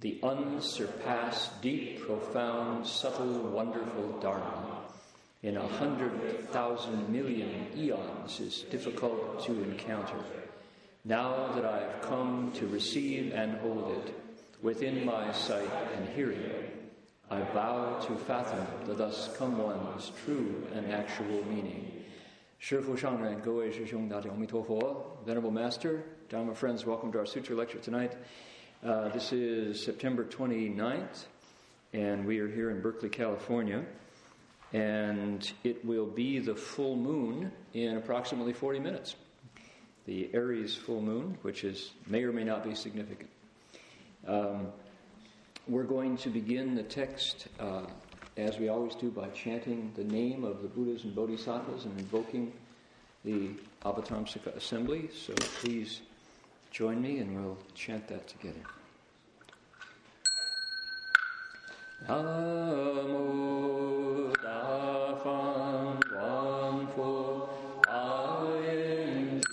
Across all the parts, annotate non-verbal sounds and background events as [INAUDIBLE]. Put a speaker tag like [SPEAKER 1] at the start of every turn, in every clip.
[SPEAKER 1] The
[SPEAKER 2] unsurpassed, deep, profound, subtle, wonderful Dharma in a hundred thousand million eons is difficult to encounter. Now that I have come to receive and hold it within my sight and hearing, I vow to fathom the thus come one's true and actual meaning. 师父上人，各位师兄，大家阿弥陀佛。Venerable Master, Dharma friends, welcome to our sutra lecture tonight. Uh, this is September 29th, and we are here in Berkeley, California. And it will be the full moon in approximately 40 minutes the Aries full moon, which is may or may not be significant. Um, we're going to begin the text, uh, as we always do, by chanting the name of the Buddhas and Bodhisattvas and invoking the Avatamsaka assembly. So please join me and we'll chant that together. Namo Dafan Wan Fo Ayen.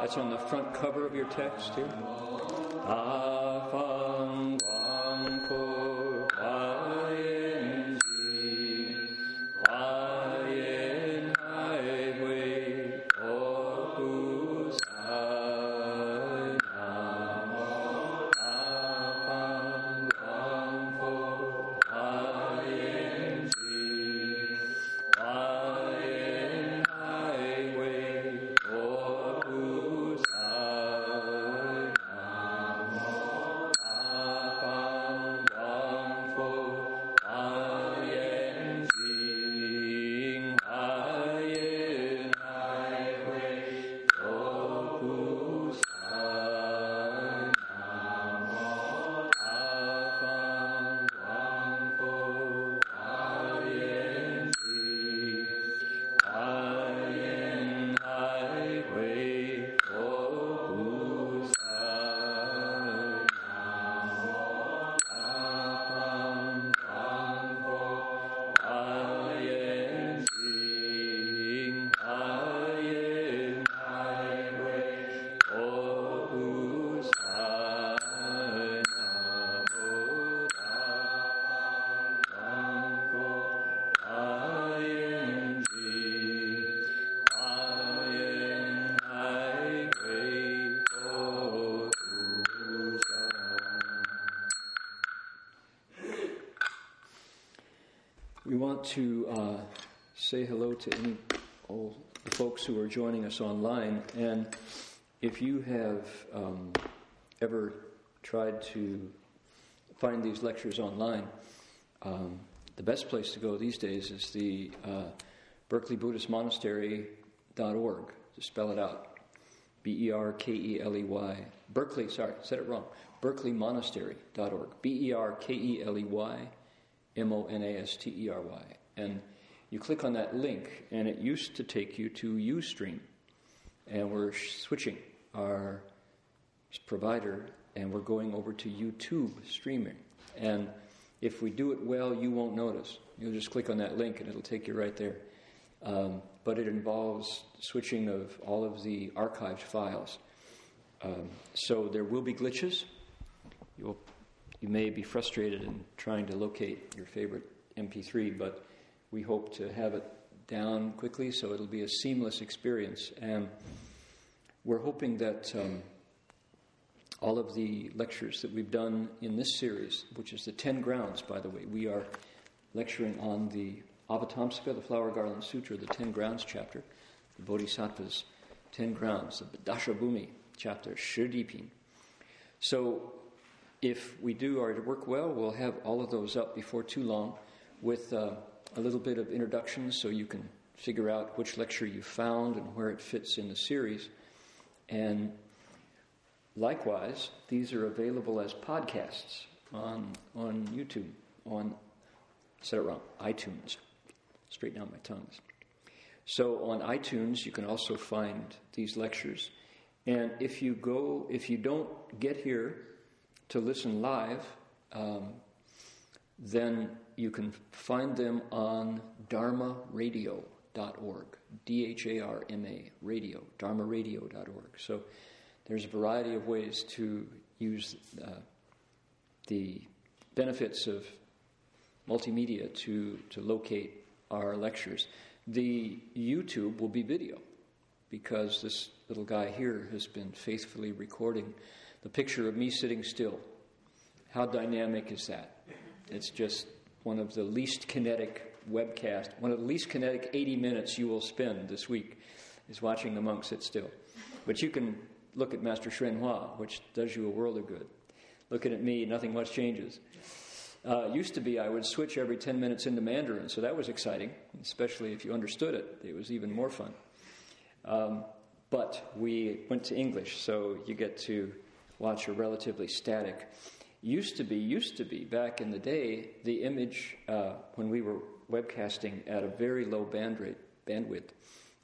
[SPEAKER 2] That's on the front cover of your text here. Dafan to uh, say hello to any all the folks who are joining us online, and if you have um, ever tried to find these lectures online, um, the best place to go these days is the uh, Berkeley Buddhist Monastery.org. To spell it out, B E R K E L E Y. Berkeley, sorry, said it wrong. BerkeleyMonastery.org. B E R K E L E Y M O N A S T E R Y. And you click on that link, and it used to take you to Ustream. And we're switching our provider, and we're going over to YouTube streaming. And if we do it well, you won't notice. You'll just click on that link, and it'll take you right there. Um, but it involves switching of all of the archived files. Um, so there will be glitches. You'll, you may be frustrated in trying to locate your favorite MP3, but we hope to have it down quickly so it'll be a seamless experience. And we're hoping that um, all of the lectures that we've done in this series, which is the 10 grounds, by the way, we are lecturing on the Avatamsaka, the Flower Garland Sutra, the 10 grounds chapter, the Bodhisattva's 10 grounds, the Dashabhumi chapter, Shirdipin. So if we do our work well, we'll have all of those up before too long with uh, a little bit of introduction so you can figure out which lecture you found and where it fits in the series. And likewise, these are available as podcasts on, on YouTube, on, said it wrong, iTunes. Straighten out my tongues. So on iTunes, you can also find these lectures. And if you go, if you don't get here to listen live, um, then you can find them on dharmaradio.org, D H A R M A, radio, dharmaradio.org. So there's a variety of ways to use uh, the benefits of multimedia to, to locate our lectures. The YouTube will be video because this little guy here has been faithfully recording the picture of me sitting still. How dynamic is that? It's just one of the least kinetic webcast, one of the least kinetic 80 minutes you will spend this week is watching the monk sit still. But you can look at Master Hsuan Hua, which does you a world of good. Looking at me, nothing much changes. Uh, used to be I would switch every 10 minutes into Mandarin, so that was exciting, especially if you understood it. It was even more fun. Um, but we went to English, so you get to watch a relatively static used to be, used to be, back in the day, the image, uh, when we were webcasting at a very low band rate, bandwidth,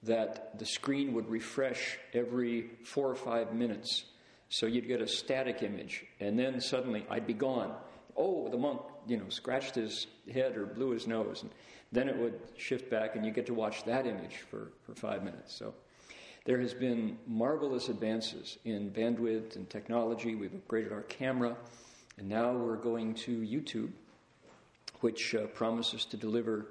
[SPEAKER 2] that the screen would refresh every four or five minutes. So you'd get a static image, and then suddenly I'd be gone. Oh, the monk, you know, scratched his head or blew his nose. And then it would shift back, and you get to watch that image for, for five minutes. So there has been marvelous advances in bandwidth and technology. We've upgraded our camera. And now we're going to YouTube, which uh, promises to deliver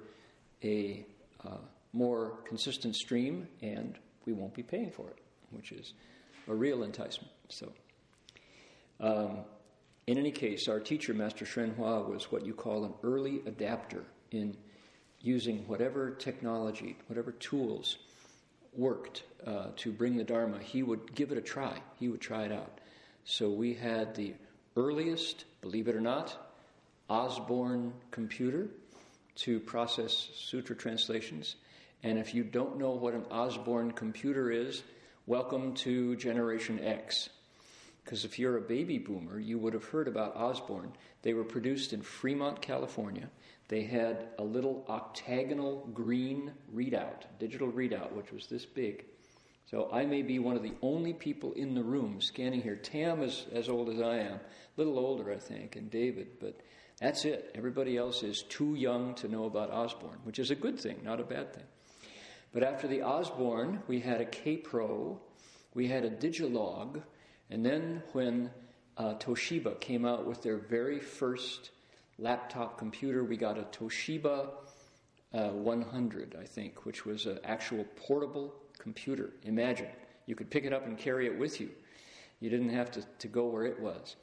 [SPEAKER 2] a uh, more consistent stream, and we won't be paying for it, which is a real enticement. So, um, in any case, our teacher, Master Hsuan Hua, was what you call an early adapter in using whatever technology, whatever tools worked uh, to bring the Dharma. He would give it a try. He would try it out. So we had the earliest, believe it or not, Osborne computer to process sutra translations. And if you don't know what an Osborne computer is, welcome to Generation X. Because if you're a baby boomer, you would have heard about Osborne. They were produced in Fremont, California. They had a little octagonal green readout, digital readout, which was this big. So I may be one of the only people in the room scanning here. Tam is as old as I am, a little older, I think, and David, but that's it. Everybody else is too young to know about Osborne, which is a good thing, not a bad thing. But after the Osborne, we had a Kaypro, we had a Digilog, and then when uh, Toshiba came out with their very first laptop computer, we got a Toshiba uh, 100, I think, which was an actual portable computer. Imagine. You could pick it up and carry it with you. You didn't have to, to go where it was.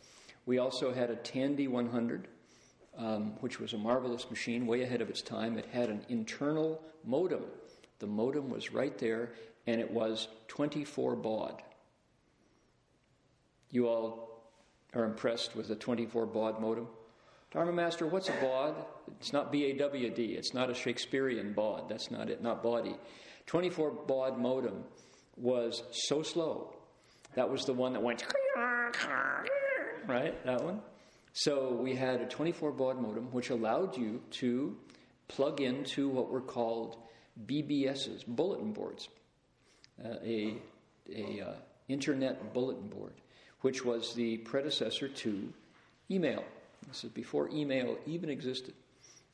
[SPEAKER 2] We also had a Tandy 100, um, which was a marvelous machine, way ahead of its time. It had an internal modem. The modem was right there, and it was 24 baud. You all are impressed with a 24 baud modem? Dharma Master, what's a baud? It's not B A W D. It's not a Shakespearean bawd. That's not it, not bawdy. 24 baud modem was so slow. That was the one that went, right? That one. So we had a 24 baud modem which allowed you to plug into what were called BBSs, bulletin boards, uh, a, a uh, internet bulletin board, which was the predecessor to email. This is before email even existed.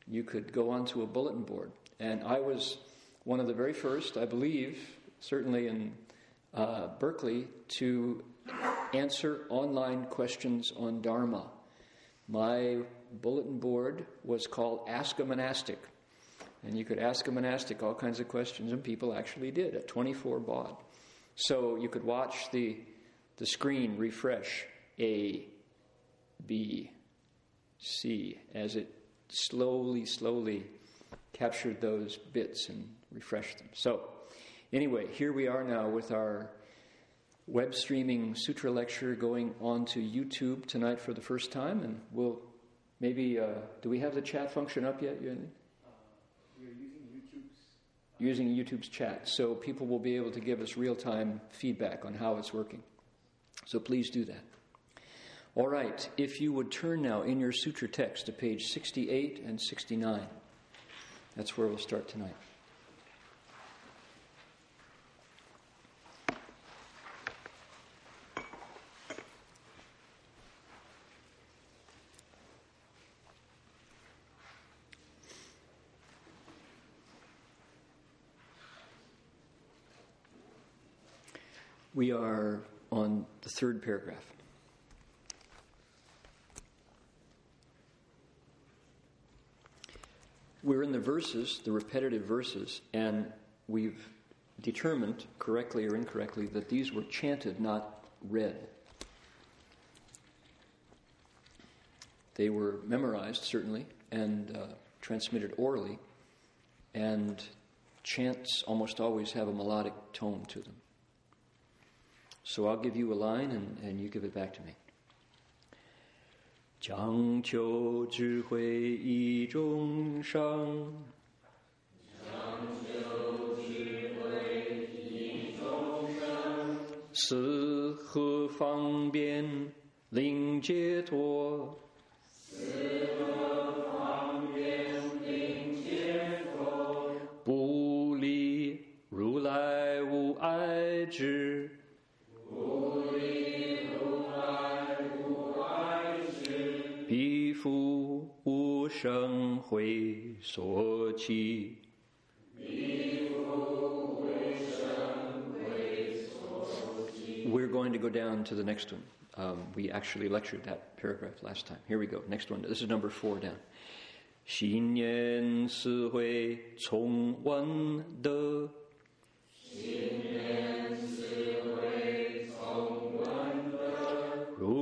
[SPEAKER 2] You could go onto a bulletin board, and I was one of the very first, I believe, certainly in uh, Berkeley, to answer online questions on Dharma. My bulletin board was called Ask a Monastic. And you could ask a monastic all kinds of questions, and people actually did at 24 baud. So you could watch the, the screen refresh A, B, C as it slowly, slowly captured those bits and refreshed them. So, anyway, here we are now with our web streaming sutra lecture going on to YouTube tonight for the first time, and we'll maybe uh, do we have the chat function up yet?
[SPEAKER 3] Uh, we're using YouTube's
[SPEAKER 2] uh, using YouTube's chat, so people will be able to give us real time feedback on how it's working. So please do that. All right, if you would turn now in your sutra text to page 68 and 69. That's where we'll start tonight. We are on the third paragraph. We're in the verses, the repetitive verses, and we've determined, correctly or incorrectly, that these were chanted, not read. They were memorized, certainly, and uh, transmitted orally, and chants almost always have a melodic tone to them. So I'll give you a line and, and you give it back to me. 讲求智慧一众生，四合方便令解脱。不离如来无碍智。 生会所起。We're going to go down to the next one. Um, we actually lectured that paragraph last time. Here we go. Next one. This is number four down. 心念思会从闻得。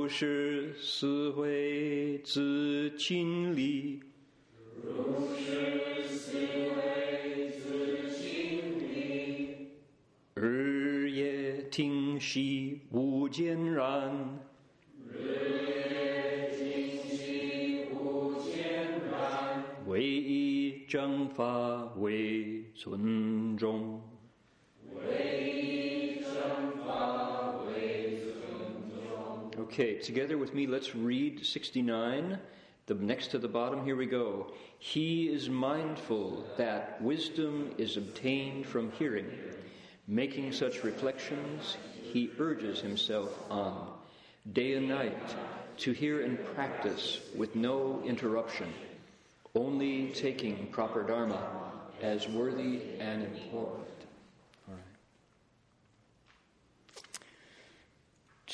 [SPEAKER 2] 如是思维自清理，如是思维自清理，日夜听息无间然，日夜听息无间然，唯一正法为尊重。Okay, together with me, let's read 69, the next to the bottom. Here we go. He is mindful that wisdom is obtained from hearing. Making such reflections, he urges himself on, day and night, to hear and practice with no interruption, only taking proper Dharma as worthy and important.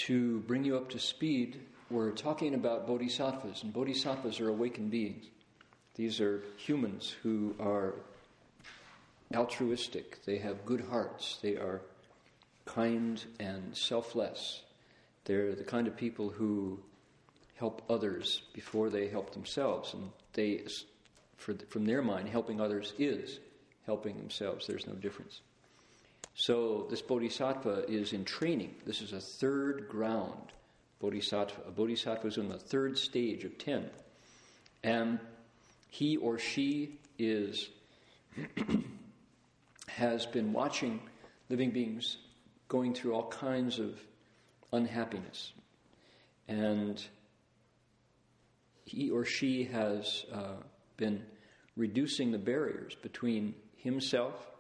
[SPEAKER 2] To bring you up to speed, we're talking about bodhisattvas, and bodhisattvas are awakened beings. These are humans who are altruistic, they have good hearts, they are kind and selfless. They're the kind of people who help others before they help themselves, and they, for, from their mind, helping others is helping themselves. There's no difference. So this bodhisattva is in training. This is a third ground bodhisattva. A bodhisattva is in the third stage of ten. And he or she is [CLEARS THROAT] has been watching living beings going through all kinds of unhappiness. And he or she has uh, been reducing the barriers between himself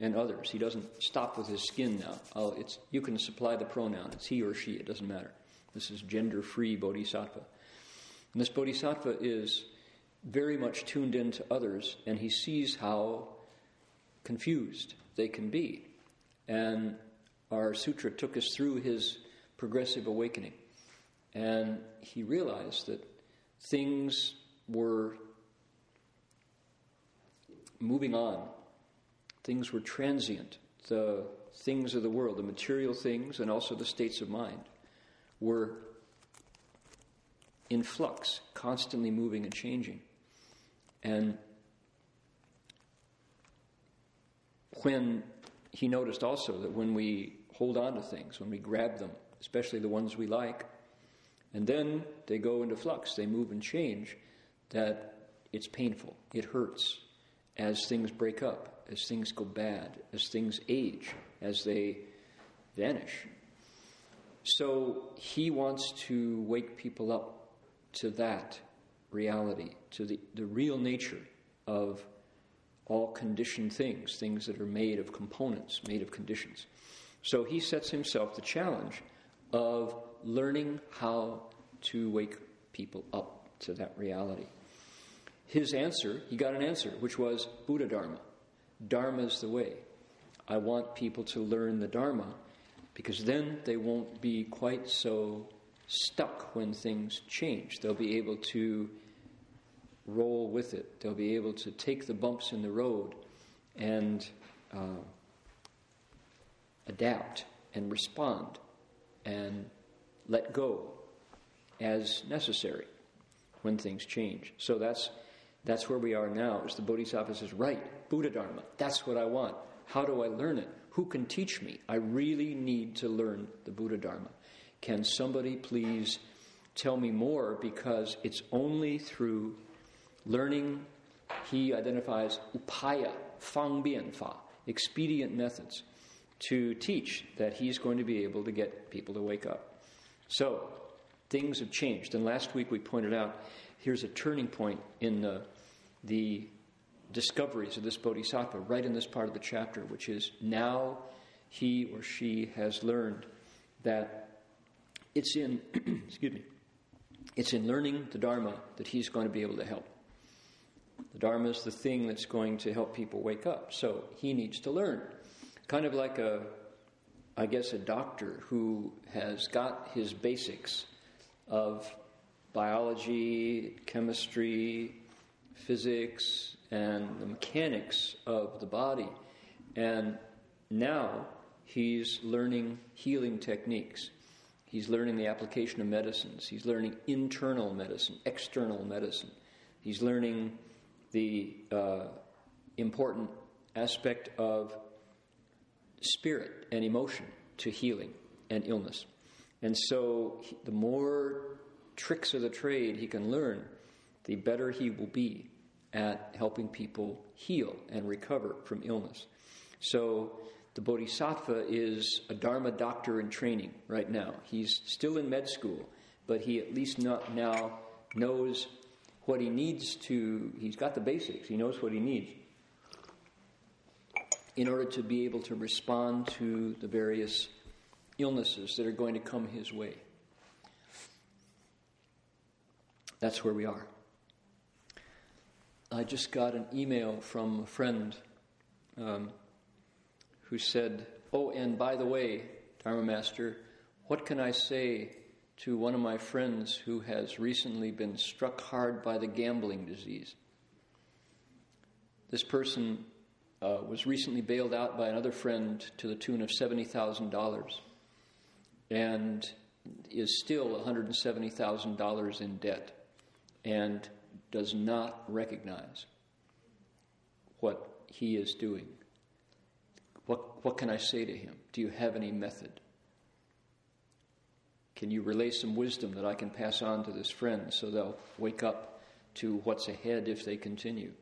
[SPEAKER 2] and others. He doesn't stop with his skin now. Oh, it's, you can supply the pronoun. It's he or she. It doesn't matter. This is gender free bodhisattva. And this bodhisattva is very much tuned into others, and he sees how confused they can be. And our sutra took us through his progressive awakening. And he realized that things were moving on. Things were transient. The things of the world, the material things, and also the states of mind, were in flux, constantly moving and changing. And when he noticed also that when we hold on to things, when we grab them, especially the ones we like, and then they go into flux, they move and change, that it's painful, it hurts as things break up, as things go bad, as things age, as they vanish. So he wants to wake people up to that reality, to the, the real nature of all conditioned things, things that are made of components, made of conditions. So he sets himself the challenge of learning how to wake people up to that reality. His answer, he got an answer, which was Buddha Dharma. Dharma is the way. I want people to learn the Dharma because then they won't be quite so stuck when things change. They'll be able to roll with it, they'll be able to take the bumps in the road and uh, adapt and respond and let go as necessary when things change. So that's that's where we are now. Is the Bodhisattva is right, Buddha Dharma, that's what I want. How do I learn it? Who can teach me? I really need to learn the Buddha Dharma. Can somebody please tell me more? Because it's only through learning, he identifies upaya, fang bian fa, expedient methods to teach that he's going to be able to get people to wake up. So, things have changed. And last week we pointed out here's a turning point in the, the discoveries of this bodhisattva right in this part of the chapter, which is now he or she has learned that it's in, [CLEARS THROAT] excuse me, it's in learning the Dharma that he's going to be able to help. The Dharma is the thing that's going to help people wake up. So he needs to learn. Kind of like a, I guess, a doctor who has got his basics of biology, chemistry, physics, and the mechanics of the body. And now he's learning healing techniques. He's learning the application of medicines. He's learning internal medicine, external medicine. He's learning the uh, important aspect of spirit and emotion to healing and illness. And so, the more tricks of the trade he can learn, the better he will be at helping people heal and recover from illness. So, the Bodhisattva is a Dharma doctor in training right now. He's still in med school, but he at least now knows what he needs to, he's got the basics, he knows what he needs in order to be able to respond to the various illnesses that are going to come his way. That's where we are. I just got an email from a friend um, who said, Oh, and by the way, Dharma Master, what can I say to one of my friends who has recently been struck hard by the gambling disease? This person uh, was recently bailed out by another friend to the tune of $70,000 and is still $170,000 in debt and does not recognize what he is doing. What, what can I say to him? Do you have any method? Can you relay some wisdom that I can pass on to this friend so they'll wake up to what's ahead if they continue?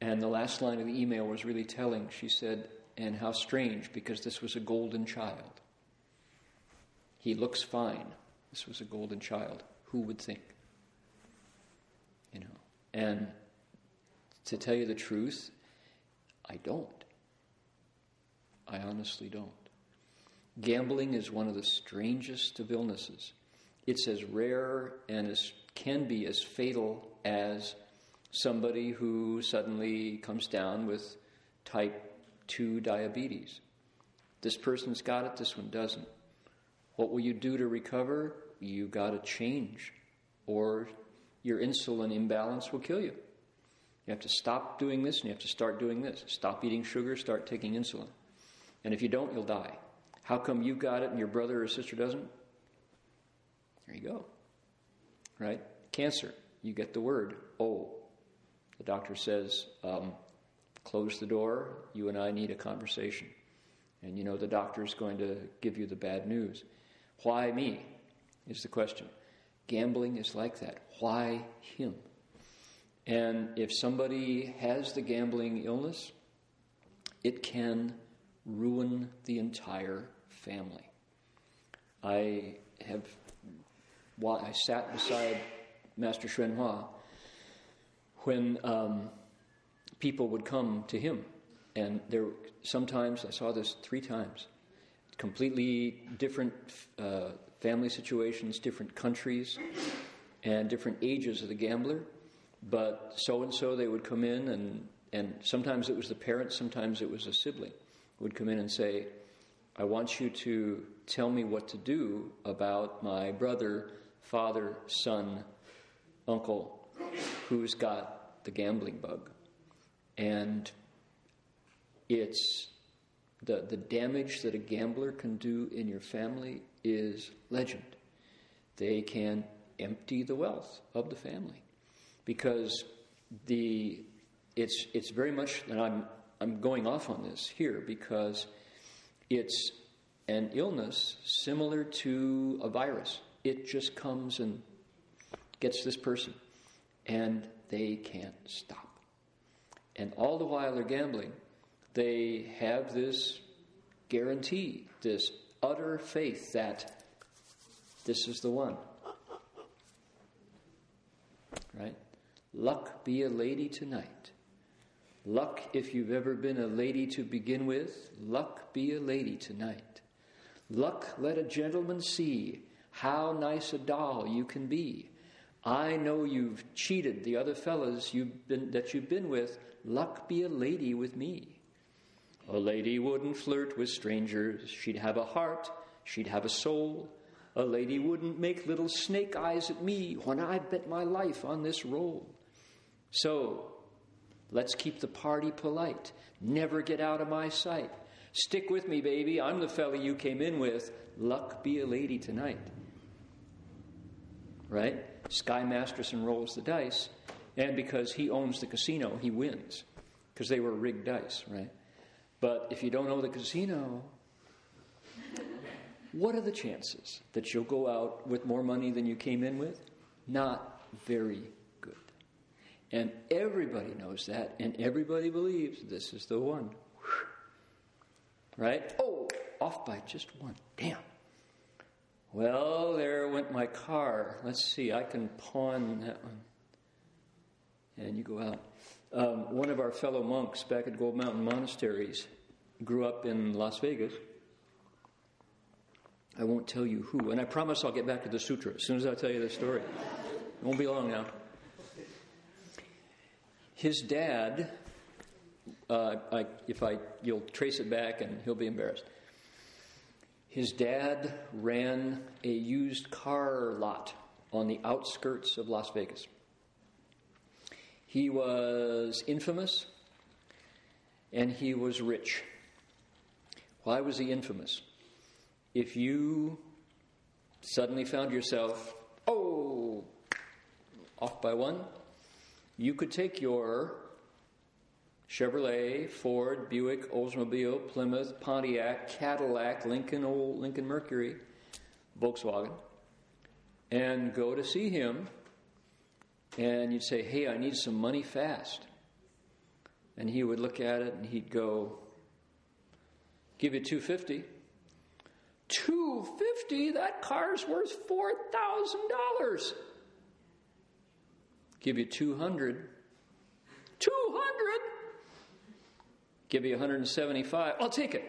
[SPEAKER 2] And the last line of the email was really telling. She said, And how strange, because this was a golden child. He looks fine. This was a golden child. Who would think? And to tell you the truth, I don't. I honestly don't. Gambling is one of the strangest of illnesses. It's as rare and as can be as fatal as somebody who suddenly comes down with type 2 diabetes. This person's got it, this one doesn't. What will you do to recover? You got to change, or your insulin imbalance will kill you. You have to stop doing this and you have to start doing this. Stop eating sugar, start taking insulin. And if you don't, you'll die. How come you got it and your brother or sister doesn't? There you go. Right? Cancer. You get the word, oh. The doctor says, um, close the door. You and I need a conversation. And you know the doctor is going to give you the bad news. Why me? Is the question. Gambling is like that. Why him? And if somebody has the gambling illness, it can ruin the entire family. I have, while I sat beside Master Hua when um, people would come to him, and there sometimes I saw this three times, completely different uh, family situations, different countries, and different ages of the gambler. But so and so, they would come in, and, and sometimes it was the parent, sometimes it was a sibling, would come in and say, I want you to tell me what to do about my brother, father, son, uncle, who's got the gambling bug. And it's the, the damage that a gambler can do in your family is legend. They can empty the wealth of the family because the it's it's very much and I'm I'm going off on this here because it's an illness similar to a virus. It just comes and gets this person and they can't stop. And all the while they're gambling, they have this guarantee, this utter faith that this is the one. Right? Luck be a lady tonight. Luck, if you've ever been a lady to begin with, luck be a lady tonight. Luck, let a gentleman see how nice a doll you can be. I know you've cheated the other fellas you've been, that you've been with. Luck be a lady with me. A lady wouldn't flirt with strangers. She'd have a heart. She'd have a soul. A lady wouldn't make little snake eyes at me when I bet my life on this roll. So, let's keep the party polite. Never get out of my sight. Stick with me, baby. I'm the fella you came in with. Luck be a lady tonight. Right? Sky Masterson rolls the dice, and because he owns the casino, he wins because they were rigged dice, right? But if you don't know the casino, what are the chances that you'll go out with more money than you came in with? Not very good. And everybody knows that, and everybody believes this is the one. Right? Oh, off by just one. Damn. Well, there went my car. Let's see, I can pawn that one. And you go out. Um, one of our fellow monks back at Gold Mountain Monasteries grew up in Las Vegas. I won't tell you who, and I promise I'll get back to the sutra as soon as I tell you the story. It won't be long now. His dad, uh, I, if I, you'll trace it back, and he'll be embarrassed. His dad ran a used car lot on the outskirts of Las Vegas. He was infamous and he was rich. Why was he infamous? If you suddenly found yourself, oh, off by one, you could take your Chevrolet, Ford, Buick, Oldsmobile, Plymouth, Pontiac, Cadillac, Lincoln, old Lincoln Mercury, Volkswagen, and go to see him, and you'd say, "Hey, I need some money fast," and he would look at it and he'd go, "Give you two fifty. Two fifty? That car's worth four thousand dollars. Give you 200. 200? Give you 175. I'll take it.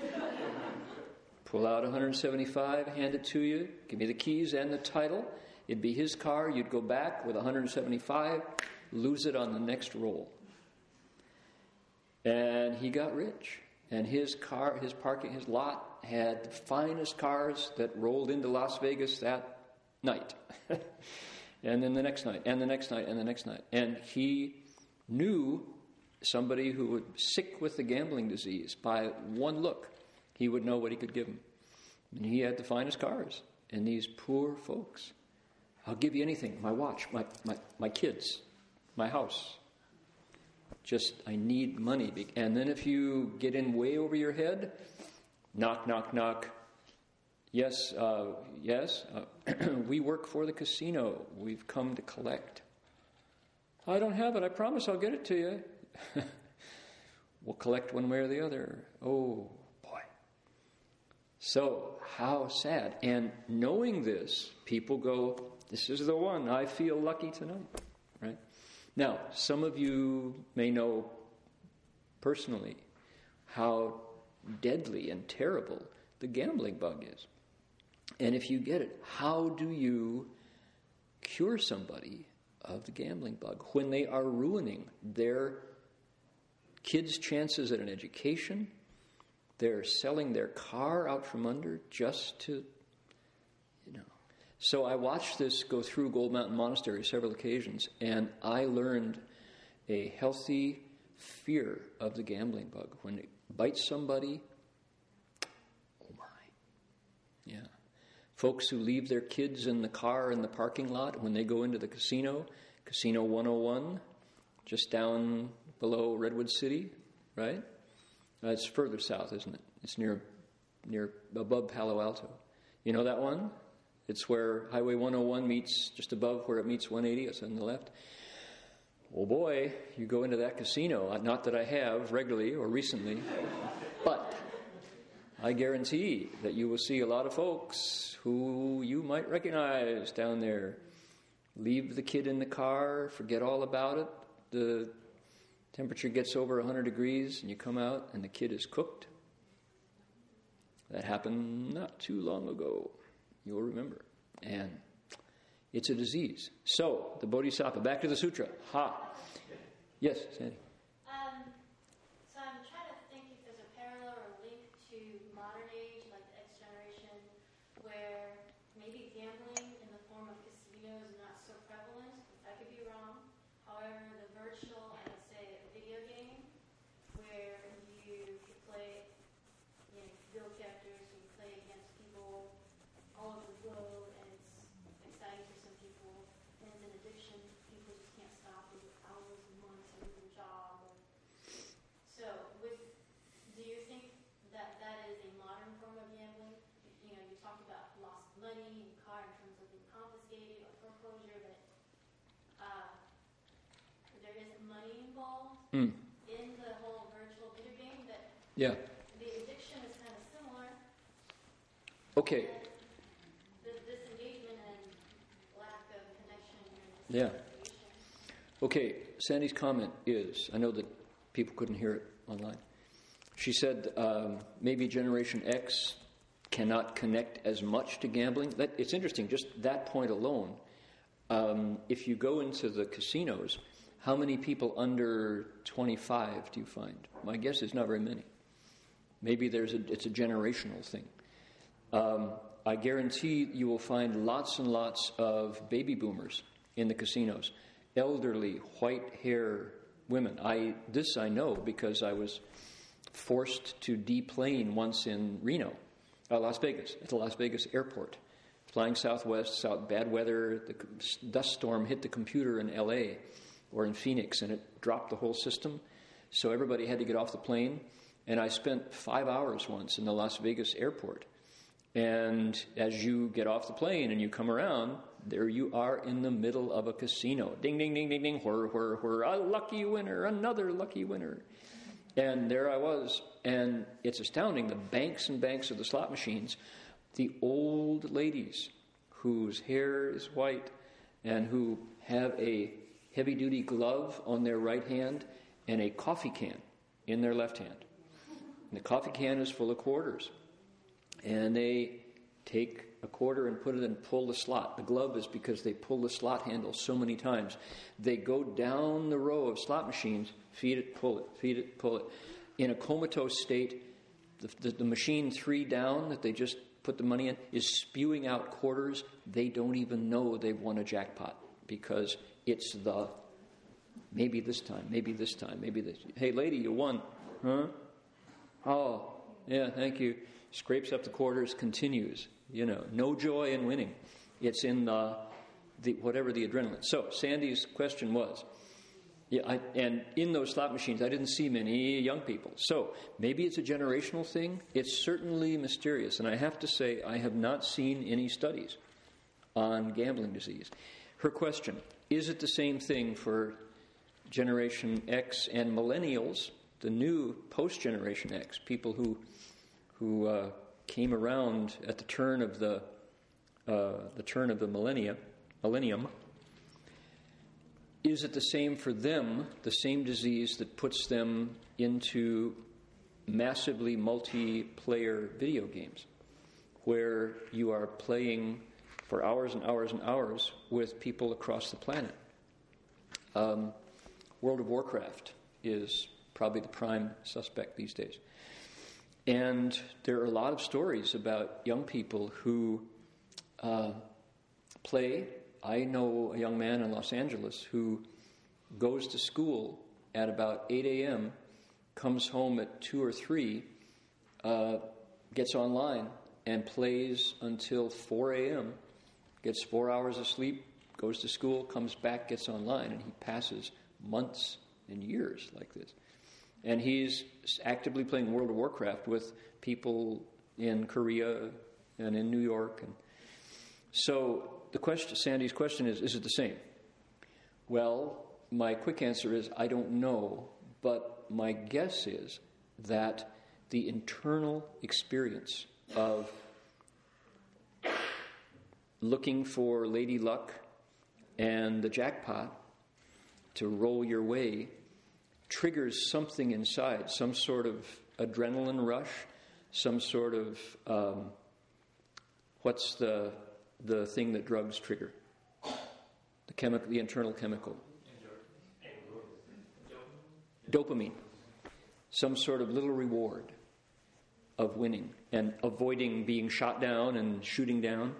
[SPEAKER 2] [LAUGHS] Pull out 175, hand it to you, give me the keys and the title. It'd be his car. You'd go back with 175, lose it on the next roll. And he got rich. And his car, his parking, his lot had the finest cars that rolled into Las Vegas that night. [LAUGHS] and then the next night, and the next night, and the next night. And he knew somebody who was sick with the gambling disease by one look. He would know what he could give him. And he had the finest cars. And these poor folks, I'll give you anything my watch, my, my, my kids, my house. Just, I need money. And then if you get in way over your head, knock, knock, knock. Yes, uh, yes, uh, [CLEARS THROAT] we work for the casino. We've come to collect. I don't have it. I promise I'll get it to you. [LAUGHS] we'll collect one way or the other. Oh, boy. So, how sad. And knowing this, people go, This is the one. I feel lucky tonight. Right? Now, some of you may know personally how deadly and terrible the gambling bug is. And if you get it, how do you cure somebody of the gambling bug when they are ruining their kids' chances at an education? They're selling their car out from under just to. So I watched this go through Gold Mountain Monastery several occasions, and I learned a healthy fear of the gambling bug. When it bites somebody, oh my. Yeah. Folks who leave their kids in the car in the parking lot when they go into the casino, Casino 101, just down below Redwood City, right? Uh, it's further south, isn't it? It's near, near above Palo Alto. You know that one? It's where Highway 101 meets just above where it meets 180. It's on the left. Oh boy, you go into that casino. Uh, not that I have regularly or recently, [LAUGHS] but I guarantee that you will see a lot of folks who you might recognize down there. Leave the kid in the car, forget all about it. The temperature gets over 100 degrees, and you come out, and the kid is cooked. That happened not too long ago. You'll remember. And it's a disease. So, the Bodhisattva, back to the sutra. Ha. Yes, Sandy.
[SPEAKER 1] mm. in the whole virtual video game that
[SPEAKER 2] yeah.
[SPEAKER 1] the addiction is kind of similar.
[SPEAKER 2] Okay.
[SPEAKER 1] The disengagement and lack of connection.
[SPEAKER 2] yeah. Okay, Sandy's comment is I know that people couldn't hear it online. She said um, maybe Generation X cannot connect as much to gambling. That, it's interesting, just that point alone. Um, if you go into the casinos, how many people under 25 do you find? My guess is not very many. Maybe there's a, it's a generational thing. Um, I guarantee you will find lots and lots of baby boomers in the casinos, elderly, white hair women. I, this I know because I was forced to deplane once in Reno, uh, Las Vegas, at the Las Vegas airport. Flying southwest, south, bad weather, the dust storm hit the computer in LA or in Phoenix, and it dropped the whole system. So everybody had to get off the plane. And I spent five hours once in the Las Vegas airport. And as you get off the plane and you come around, there you are in the middle of a casino. Ding, ding, ding, ding, ding, whir, whir, whir. A lucky winner, another lucky winner. And there I was. And it's astounding the banks and banks of the slot machines, the old ladies whose hair is white and who have a heavy duty glove on their right hand and a coffee can in their left hand. And the coffee can is full of quarters. And they take a quarter and put it and pull the slot. The glove is because they pull the slot handle so many times. They go down the row of slot machines, feed it, pull it, feed it, pull it. In a comatose state, the, the, the machine three down that they just put the money in is spewing out quarters. They don't even know they've won a jackpot because it's the maybe this time, maybe this time, maybe this. Hey, lady, you won. Huh? Oh, yeah, thank you. Scrapes up the quarters, continues. You know, no joy in winning. It's in the, the whatever the adrenaline. So, Sandy's question was yeah, I, and in those slot machines, I didn't see many young people. So maybe it's a generational thing. It's certainly mysterious. And I have to say, I have not seen any studies on gambling disease. Her question is it the same thing for Generation X and millennials, the new post Generation X, people who, who uh, came around at the turn of the, uh, the turn of the millennia, millennium? is it the same for them, the same disease that puts them into massively multiplayer video games, where you are playing for hours and hours and hours with people across the planet? Um, World of Warcraft is probably the prime suspect these days. And there are a lot of stories about young people who uh, play I know a young man in Los Angeles who goes to school at about 8 a.m., comes home at 2 or 3, uh, gets online, and plays until 4 a.m., gets four hours of sleep, goes to school, comes back, gets online, and he passes months and years like this. And he's actively playing World of Warcraft with people in Korea and in New York. And so the question, Sandy's question is is it the same? Well, my quick answer is I don't know, but my guess is that the internal experience of looking for lady luck and the jackpot to roll your way triggers something inside, some sort of adrenaline rush, some sort of um, what's the the thing that drugs trigger the, chemical, the internal chemical. Dopamine. Some sort of little reward of winning and avoiding being shot down and shooting down.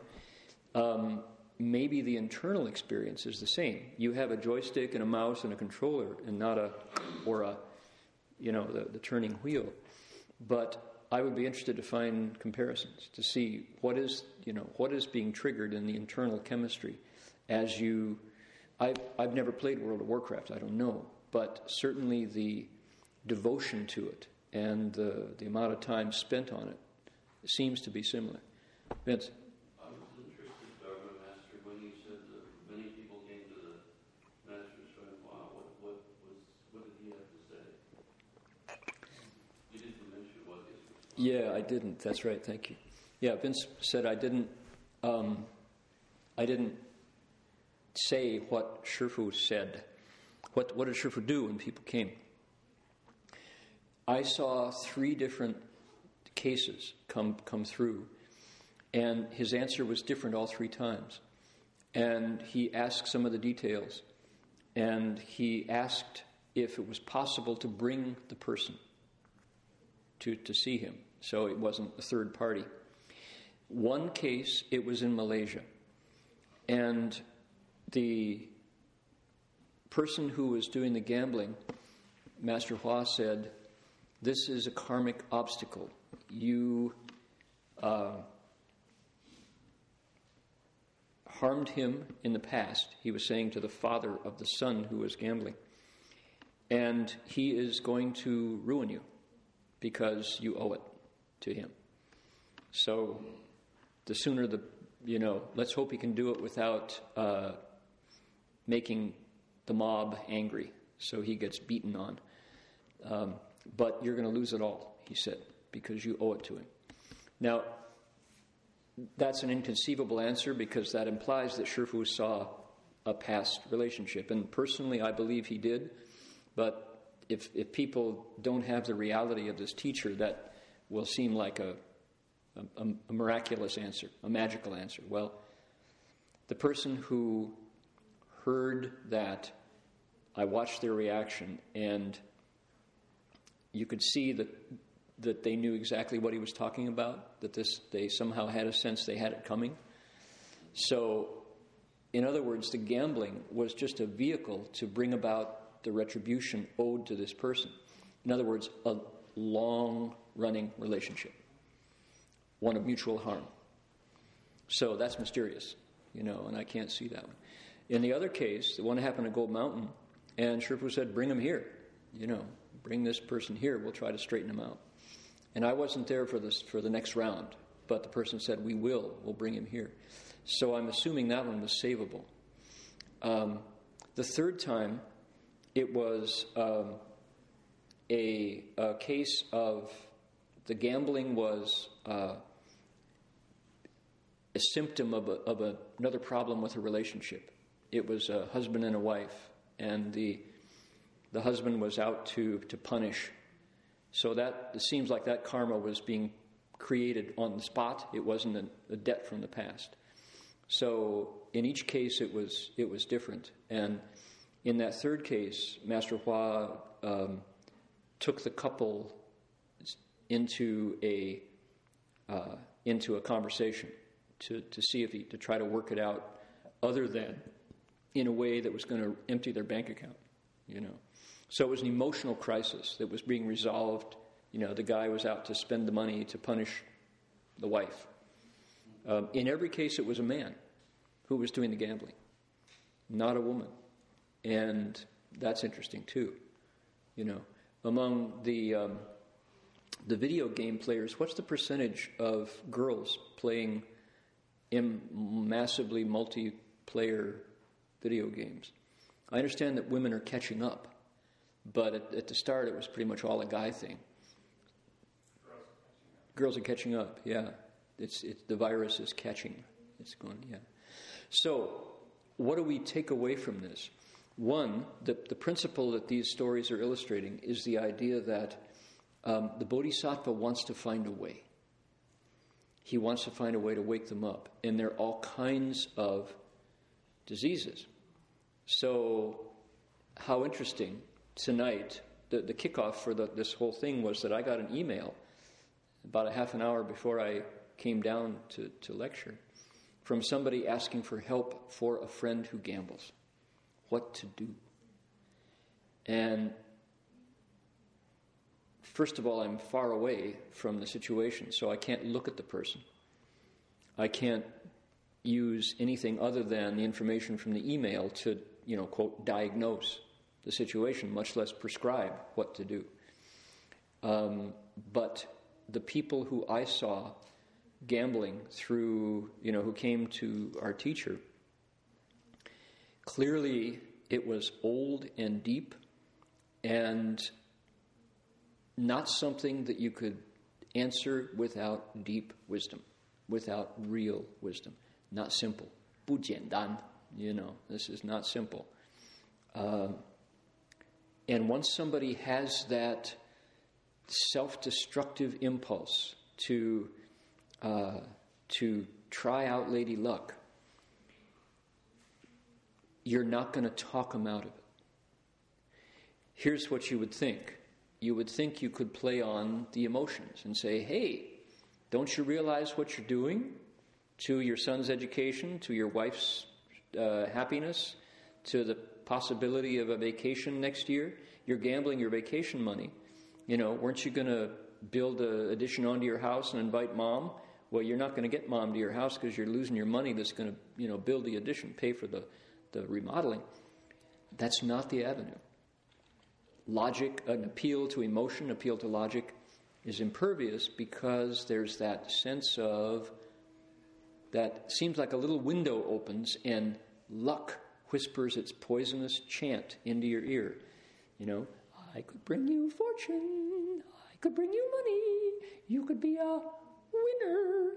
[SPEAKER 2] Um, maybe the internal experience is the same. You have a joystick and a mouse and a controller and not a, or a, you know, the, the turning wheel. But I would be interested to find comparisons to see what is you know what is being triggered in the internal chemistry as you. I've I've never played World of Warcraft. I don't know, but certainly the devotion to it and the the amount of time spent on it seems to be similar. Vince. Yeah, I didn't. That's right. Thank you. Yeah, Vince said I didn't. Um, I didn't say what Shifu said. What what did Shifu do when people came? I saw three different cases come come through, and his answer was different all three times. And he asked some of the details, and he asked if it was possible to bring the person to, to see him so it wasn't a third party. One case, it was in Malaysia, and the person who was doing the gambling, Master Hua said, This is a karmic obstacle. You uh, harmed him in the past, he was saying to the father of the son who was gambling, and he is going to ruin you because you owe it to him. So the sooner the, you know, let's hope he can do it without uh, making the mob angry so he gets beaten on. Um, but you're going to lose it all, he said, because you owe it to him. Now, that's an inconceivable answer because that implies that Shifu saw a past relationship. And personally, I believe he did. But if, if people don't have the reality of this teacher, that will seem like a, a, a miraculous answer, a magical answer. Well, the person who heard that, I watched their reaction, and you could see that that they knew exactly what he was talking about. That this they somehow had a sense they had it coming. So, in other words, the gambling was just a vehicle to bring about the retribution owed to this person. In other words, a long running relationship, one of mutual harm. So that's mysterious, you know, and I can't see that one. In the other case, the one happened at Gold Mountain, and Shifu said, Bring him here, you know, bring this person here, we'll try to straighten him out. And I wasn't there for, this, for the next round, but the person said, We will, we'll bring him here. So I'm assuming that one was savable. Um, the third time, it was um, a, a, case of the gambling was uh, a symptom of, a, of a, another problem with a relationship. It was a husband and a wife, and the the husband was out to to punish. So that it seems like that karma was being created on the spot. It wasn't a, a debt from the past. So in each case, it was it was different. And in that third case, Master Hua um, took the couple into a uh, into a conversation to, to see if he to try to work it out, other than in a way that was going to empty their bank account. You know, so it was an emotional crisis that was being resolved. You know, the guy was out to spend the money to punish the wife. Um, in every case, it was a man who was doing the gambling, not a woman. And that's interesting too. You know, among the um, the video game players, what's the percentage of girls playing in massively multiplayer video games? I understand that women are catching up, but at, at the start it was pretty much all a guy thing. Girls are catching up, yeah. It's, it's the virus is catching. It's going, yeah. So, what do we take away from this? One, the, the principle that these stories are illustrating is the idea that um, the bodhisattva wants to find a way. He wants to find a way to wake them up. And there are all kinds of diseases. So, how interesting tonight, the, the kickoff for the, this whole thing was that I got an email about a half an hour before I came down to, to lecture from somebody asking for help for a friend who gambles what to do. And first of all, I'm far away from the situation, so I can't look at the person. I can't use anything other than the information from the email to, you know, quote, diagnose the situation, much less prescribe what to do. Um, but the people who I saw gambling through, you know, who came to our teacher Clearly, it was old and deep and not something that you could answer without deep wisdom, without real wisdom. Not simple. 不简单, you know, this is not simple. Uh, and once somebody has that self destructive impulse to, uh, to try out Lady Luck, you're not going to talk them out of it. Here's what you would think you would think you could play on the emotions and say, hey, don't you realize what you're doing to your son's education, to your wife's uh, happiness, to the possibility of a vacation next year? You're gambling your vacation money. You know, weren't you going to build an addition onto your house and invite mom? Well, you're not going to get mom to your house because you're losing your money that's going to, you know, build the addition, pay for the the remodeling. That's not the avenue. Logic, an appeal to emotion, appeal to logic, is impervious because there's that sense of that seems like a little window opens and luck whispers its poisonous chant into your ear. You know, I could bring you fortune, I could bring you money, you could be a winner.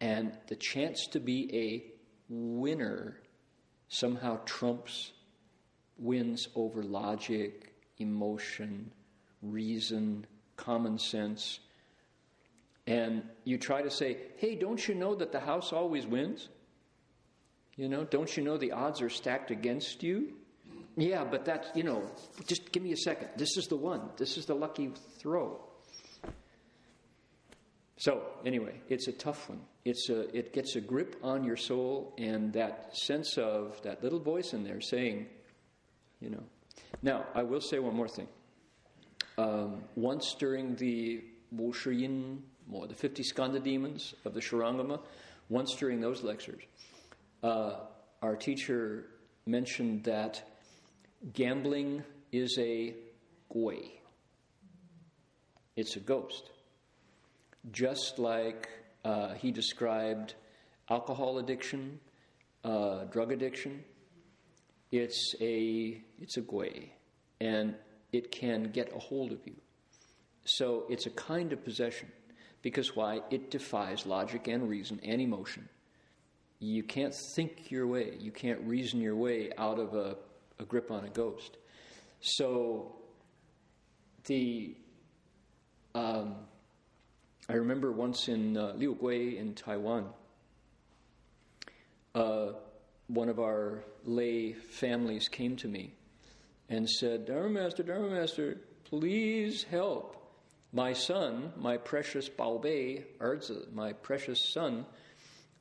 [SPEAKER 2] And the chance to be a winner somehow trumps, wins over logic, emotion, reason, common sense. And you try to say, hey, don't you know that the house always wins? You know, don't you know the odds are stacked against you? Yeah, but that's, you know, just give me a second. This is the one. This is the lucky throw. So, anyway, it's a tough one it's a, it gets a grip on your soul, and that sense of that little voice in there saying, you know. Now, I will say one more thing. Um, once during the Wu Shi Yin, or the 50 skandha demons of the Shurangama, once during those lectures, uh, our teacher mentioned that gambling is a gui. It's a ghost. Just like uh, he described alcohol addiction, uh, drug addiction, it's a it's a gui, and it can get a hold of you. So it's a kind of possession, because why? It defies logic and reason and emotion. You can't think your way, you can't reason your way out of a, a grip on a ghost. So the um, I remember once in uh, Liu Gui in Taiwan, uh, one of our lay families came to me and said, Dharma Master, Dharma Master, please help. My son, my precious Baobei, Erzi, my precious son,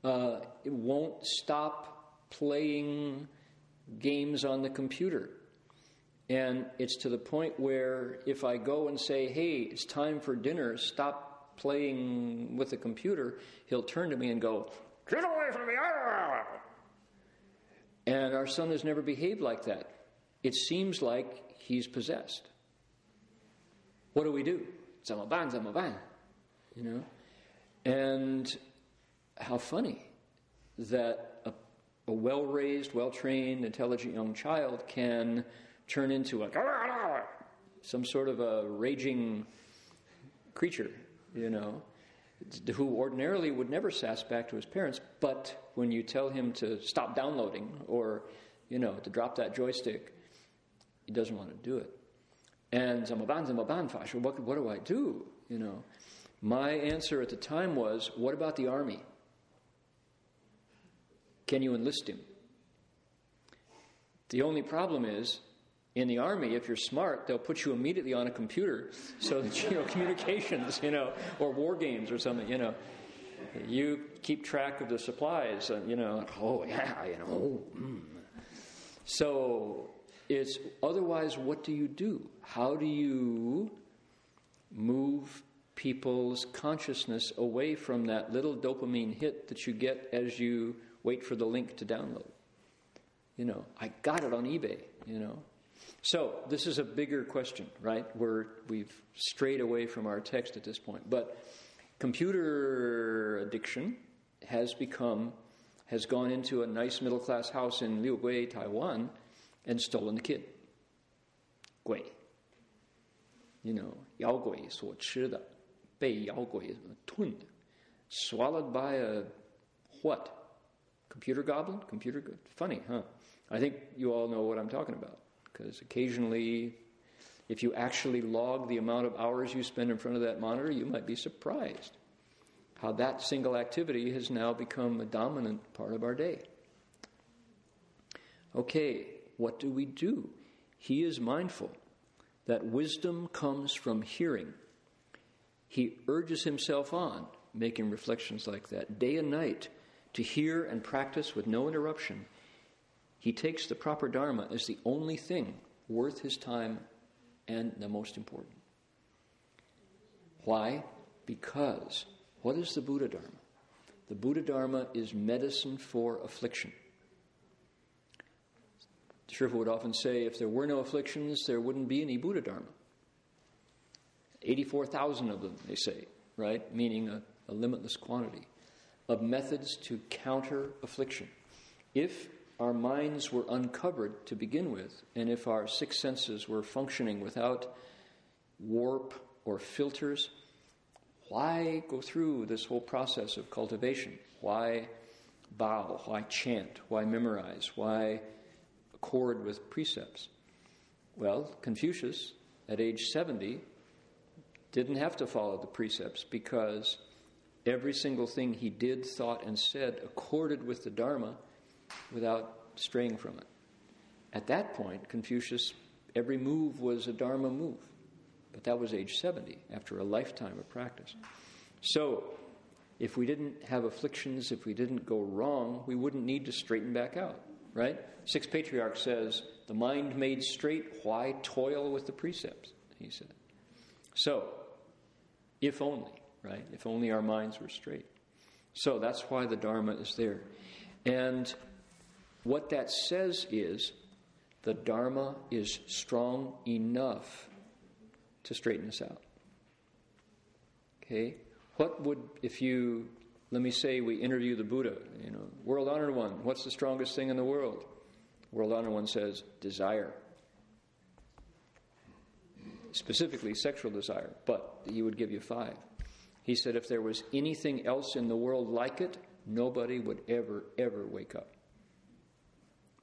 [SPEAKER 2] uh, won't stop playing games on the computer. And it's to the point where if I go and say, hey, it's time for dinner, stop playing with the computer, he'll turn to me and go, get away from me. And our son has never behaved like that. It seems like he's possessed. What do we do? Zamaban, Zamaban. You know? And how funny that a, a well raised, well trained, intelligent young child can turn into a some sort of a raging creature, you know? Who ordinarily would never sass back to his parents, but when you tell him to stop downloading or, you know, to drop that joystick, he doesn't want to do it. And zamaban zamaban what, what do I do? You know, my answer at the time was, what about the army? Can you enlist him? The only problem is in the army, if you're smart, they'll put you immediately on a computer so that, you know, [LAUGHS] communications, you know, or war games or something, you know. You keep track of the supplies, and, you know, oh, yeah, you know. Mm. So it's otherwise, what do you do? How do you move people's consciousness away from that little dopamine hit that you get as you wait for the link to download? You know, I got it on eBay, you know. So, this is a bigger question, right? We're, we've strayed away from our text at this point. But computer addiction has become, has gone into a nice middle class house in Liu Gui, Taiwan, and stolen the kid. Gui. You know, Yao Gui, so Bei Yao Gui, tun. Swallowed by a what? Computer goblin? Computer good? Funny, huh? I think you all know what I'm talking about. Because occasionally, if you actually log the amount of hours you spend in front of that monitor, you might be surprised how that single activity has now become a dominant part of our day. Okay, what do we do? He is mindful that wisdom comes from hearing. He urges himself on, making reflections like that, day and night, to hear and practice with no interruption he takes the proper Dharma as the only thing worth his time and the most important. Why? Because what is the Buddha Dharma? The Buddha Dharma is medicine for affliction. Shifu would often say if there were no afflictions, there wouldn't be any Buddha Dharma. 84,000 of them, they say, right? Meaning a, a limitless quantity of methods to counter affliction. If our minds were uncovered to begin with, and if our six senses were functioning without warp or filters, why go through this whole process of cultivation? Why bow? Why chant? Why memorize? Why accord with precepts? Well, Confucius, at age 70, didn't have to follow the precepts because every single thing he did, thought, and said accorded with the Dharma without straying from it. At that point, Confucius, every move was a Dharma move. But that was age 70, after a lifetime of practice. So, if we didn't have afflictions, if we didn't go wrong, we wouldn't need to straighten back out, right? Sixth Patriarch says The mind made straight, why toil with the precepts? He said. So, if only, right? If only our minds were straight. So that's why the Dharma is there. And what that says is the Dharma is strong enough to straighten us out. Okay? What would, if you, let me say, we interview the Buddha, you know, world honored one, what's the strongest thing in the world? World honored one says, desire. Specifically, sexual desire, but he would give you five. He said if there was anything else in the world like it, nobody would ever, ever wake up.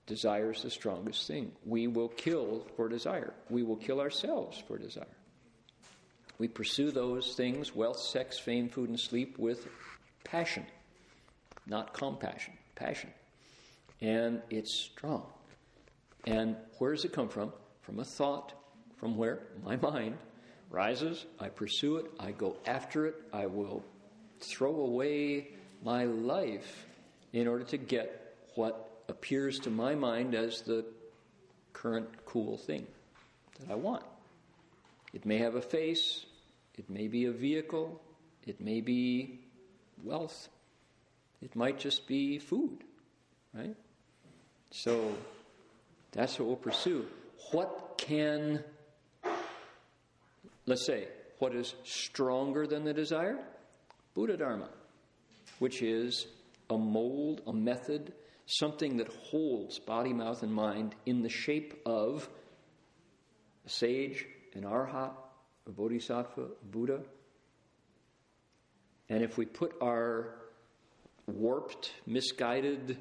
[SPEAKER 2] Desire is the strongest thing. We will kill for desire. We will kill ourselves for desire. We pursue those things wealth, sex, fame, food, and sleep with passion, not compassion, passion. And it's strong. And where does it come from? From a thought, from where? My mind rises, I pursue it, I go after it, I will throw away my life in order to get what appears to my mind as the current cool thing that I want. It may have a face, it may be a vehicle, it may be wealth, it might just be food, right? So that's what we'll pursue. What can, let's say, what is stronger than the desire? Buddha Dharma, which is a mold, a method, something that holds body, mouth, and mind in the shape of a sage, an arhat, a bodhisattva, a Buddha. And if we put our warped, misguided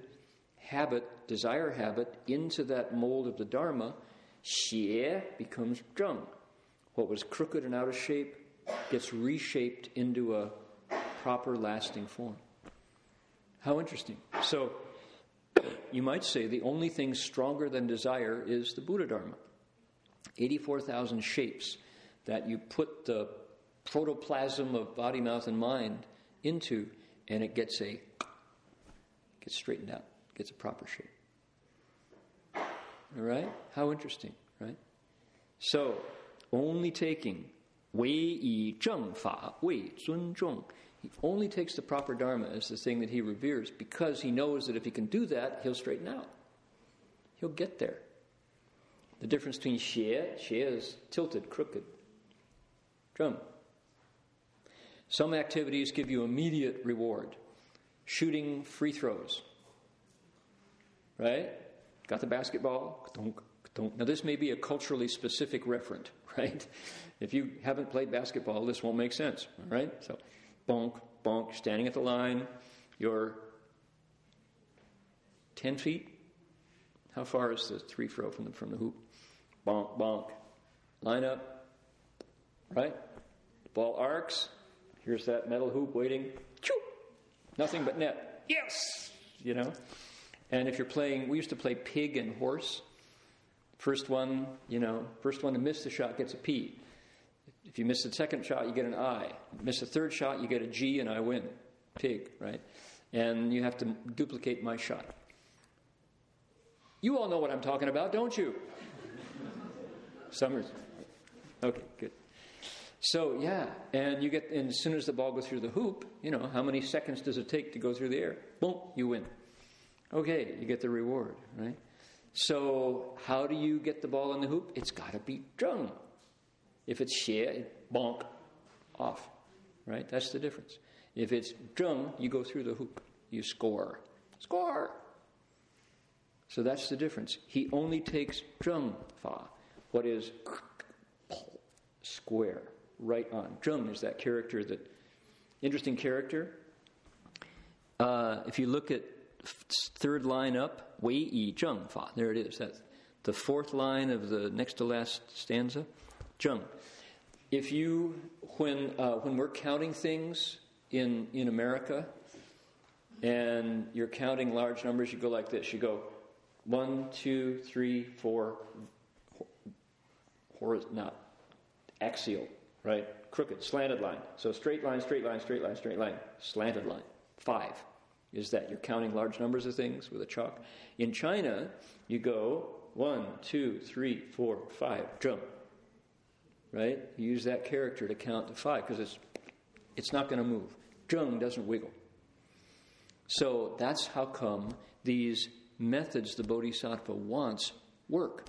[SPEAKER 2] habit, desire habit, into that mold of the Dharma, xie becomes zheng. What was crooked and out of shape gets reshaped into a proper, lasting form. How interesting. So, you might say the only thing stronger than desire is the Buddha Dharma. 84,000 shapes that you put the protoplasm of body, mouth, and mind into, and it gets a gets straightened out, gets a proper shape. All right? How interesting, right? So, only taking wei yi zheng fa, wei zun zhong, he only takes the proper Dharma as the thing that he reveres because he knows that if he can do that, he'll straighten out. He'll get there. The difference between xie, xie is tilted, crooked. Drum. Some activities give you immediate reward. Shooting free throws. Right? Got the basketball? Now, this may be a culturally specific referent, [LAUGHS] right? If you haven't played basketball, this won't make sense, all right? So, bonk, bonk, standing at the line. You're 10 feet. How far is the three throw from the, from the hoop? Bonk, bonk. Line up. Right? The ball arcs. Here's that metal hoop waiting. Choo! Nothing but net. Yes! You know? And if you're playing, we used to play pig and horse. First one, you know, first one to miss the shot gets a P. If you miss the second shot, you get an I. Miss the third shot, you get a G, and I win. Pig, right? And you have to duplicate my shot. You all know what I'm talking about, don't you? Summers. Okay, good. So yeah, and you get, and as soon as the ball goes through the hoop, you know how many seconds does it take to go through the air? Boom, you win. Okay, you get the reward, right? So how do you get the ball in the hoop? It's got to be zheng. If it's xie, bonk, off. Right? That's the difference. If it's zheng, you go through the hoop. You score. Score! So that's the difference. He only takes zheng fa, what is square, right on. Zheng is that character that, interesting character. Uh, if you look at third line up, wei yi zheng fa, there it is. That's the fourth line of the next to last stanza. Zheng. If you, when, uh, when we're counting things in, in America and you're counting large numbers, you go like this. You go one, two, three, four, horizontal, not axial, right? Crooked, slanted line. So straight line, straight line, straight line, straight line, slanted line. Five is that you're counting large numbers of things with a chalk. In China, you go one, two, three, four, five, zheng. Right? You use that character to count to five because it's, it's not going to move. Zheng doesn't wiggle. So that's how come these methods the Bodhisattva wants work.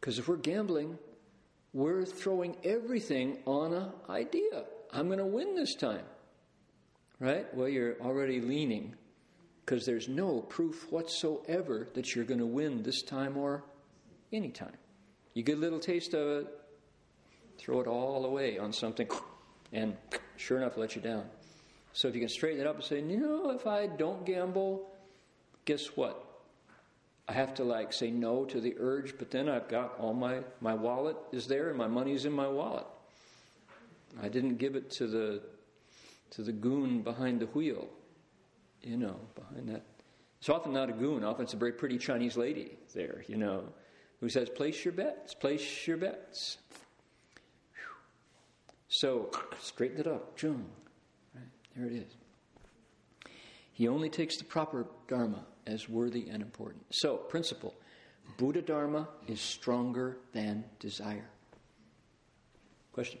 [SPEAKER 2] Because if we're gambling, we're throwing everything on an idea. I'm going to win this time. Right? Well, you're already leaning because there's no proof whatsoever that you're going to win this time or any time. You get a little taste of it, throw it all away on something, and sure enough, let you down. So if you can straighten it up and say, you know, if I don't gamble, guess what? I have to like say no to the urge, but then I've got all my my wallet is there and my money's in my wallet. I didn't give it to the to the goon behind the wheel, you know, behind that. It's often not a goon. Often it's a very pretty Chinese lady there, you know, who says, "Place your bets. Place your bets." So straighten it up, zheng. Right there it is. He only takes the proper dharma as worthy and important. So, principle Buddha Dharma is stronger than desire. Question?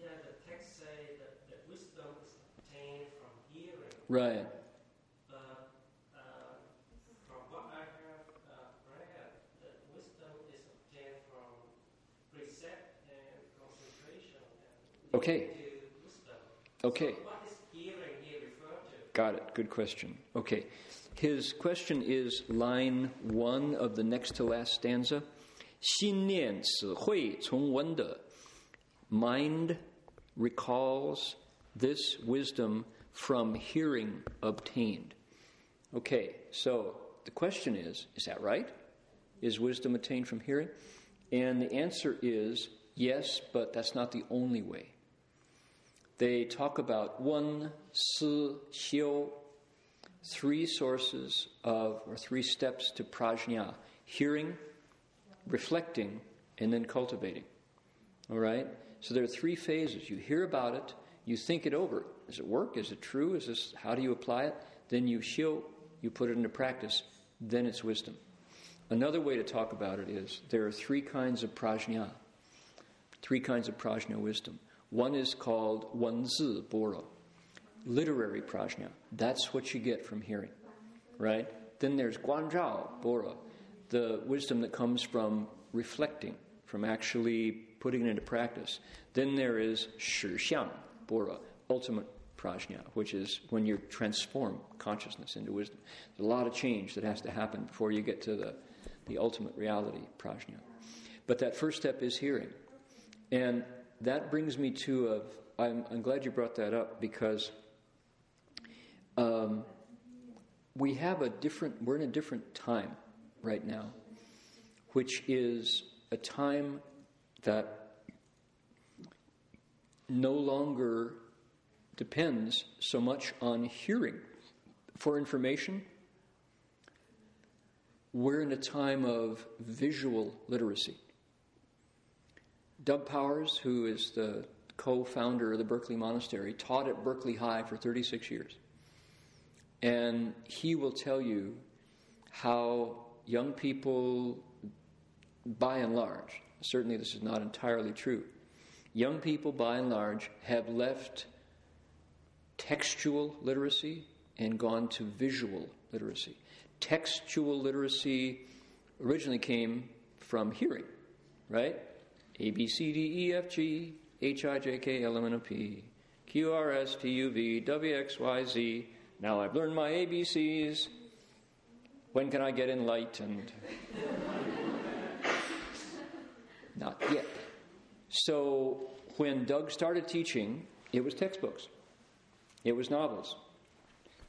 [SPEAKER 4] Yeah, the text say that, that wisdom is obtained from hearing.
[SPEAKER 2] Right.
[SPEAKER 4] But uh, from what I have uh, read, that wisdom is obtained from precept and concentration. And
[SPEAKER 2] Okay.
[SPEAKER 4] To wisdom.
[SPEAKER 2] Okay.
[SPEAKER 4] So what is hearing here referred to?
[SPEAKER 2] Got it. Good question. Okay. His question is line one of the next to last stanza. 心念此会从闻的 Mind recalls this wisdom from hearing obtained. Okay, so the question is is that right? Is wisdom attained from hearing? And the answer is yes, but that's not the only way. They talk about wen, si, xiu, three sources of, or three steps to prajna hearing, reflecting, and then cultivating. All right? So there are three phases. You hear about it, you think it over. Does it work? Is it true? Is this how do you apply it? Then you show, you put it into practice, then it's wisdom. Another way to talk about it is there are three kinds of prajna. Three kinds of prajna wisdom. One is called Wenzi Boro, literary prajna. That's what you get from hearing, right? Then there's Guanzhao Boro, the wisdom that comes from reflecting, from actually putting it into practice. Then there is Shixiang Boro, ultimate prajna, which is when you transform consciousness into wisdom. There's a lot of change that has to happen before you get to the, the ultimate reality, prajna. But that first step is hearing. And that brings me to a. I'm, I'm glad you brought that up because um, we have a different. We're in a different time right now, which is a time that no longer depends so much on hearing for information. We're in a time of visual literacy. Doug Powers, who is the co founder of the Berkeley Monastery, taught at Berkeley High for 36 years. And he will tell you how young people, by and large, certainly this is not entirely true, young people, by and large, have left textual literacy and gone to visual literacy. Textual literacy originally came from hearing, right? A, B, C, D, E, F, G, H, I, J, K, L, M, N, O, P, Q, R, S, T, U, V, W, X, Y, Z. Now I've learned my ABCs. When can I get enlightened? [LAUGHS] Not yet. So when Doug started teaching, it was textbooks, it was novels.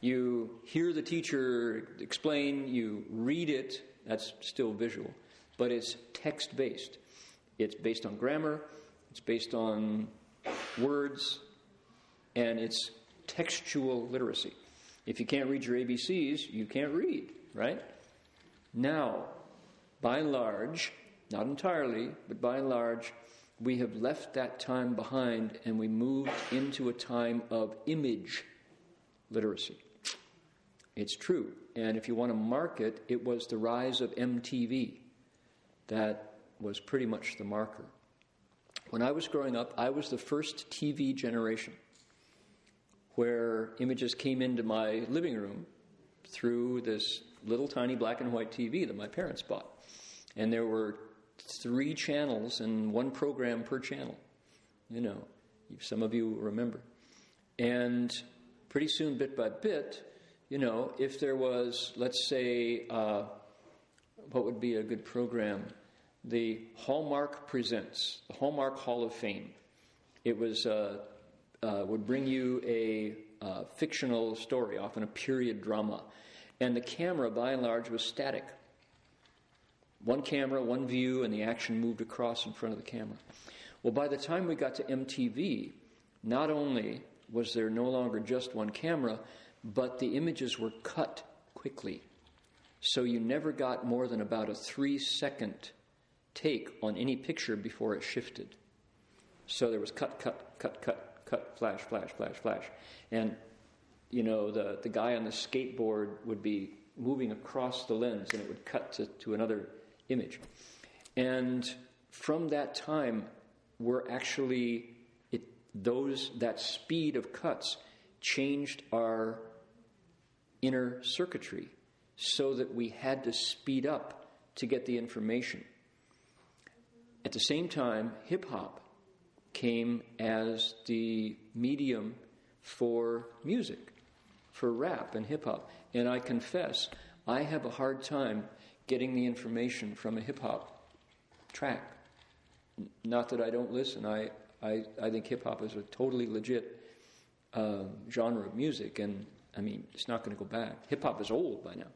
[SPEAKER 2] You hear the teacher explain, you read it, that's still visual, but it's text based. It's based on grammar, it's based on words, and it's textual literacy. If you can't read your ABCs, you can't read, right? Now, by and large, not entirely, but by and large, we have left that time behind and we moved into a time of image literacy. It's true. And if you want to mark it, it was the rise of MTV. That was pretty much the marker. When I was growing up, I was the first TV generation where images came into my living room through this little tiny black and white TV that my parents bought. And there were three channels and one program per channel. You know, some of you remember. And pretty soon, bit by bit, you know, if there was, let's say, uh, what would be a good program? The Hallmark Presents, the Hallmark Hall of Fame. It was uh, uh, would bring you a uh, fictional story, often a period drama, and the camera, by and large, was static. One camera, one view, and the action moved across in front of the camera. Well, by the time we got to MTV, not only was there no longer just one camera, but the images were cut quickly. So you never got more than about a three second take on any picture before it shifted. So there was cut, cut, cut, cut, cut, flash, flash, flash, flash. And, you know, the, the guy on the skateboard would be moving across the lens and it would cut to, to another image. And from that time, we're actually, it, those, that speed of cuts changed our inner circuitry so that we had to speed up to get the information. At the same time, hip hop came as the medium for music, for rap and hip hop. And I confess, I have a hard time getting the information from a hip hop track. Not that I don't listen, I, I, I think hip hop is a totally legit uh, genre of music, and I mean, it's not going to go back. Hip hop is old by now.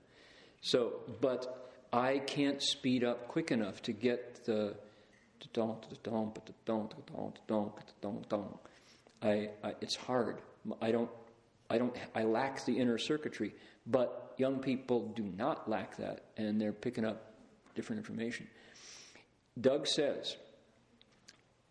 [SPEAKER 2] So, but I can't speed up quick enough to get the I, it's hard. I don't, I don't, I lack the inner circuitry. But young people do not lack that, and they're picking up different information. Doug says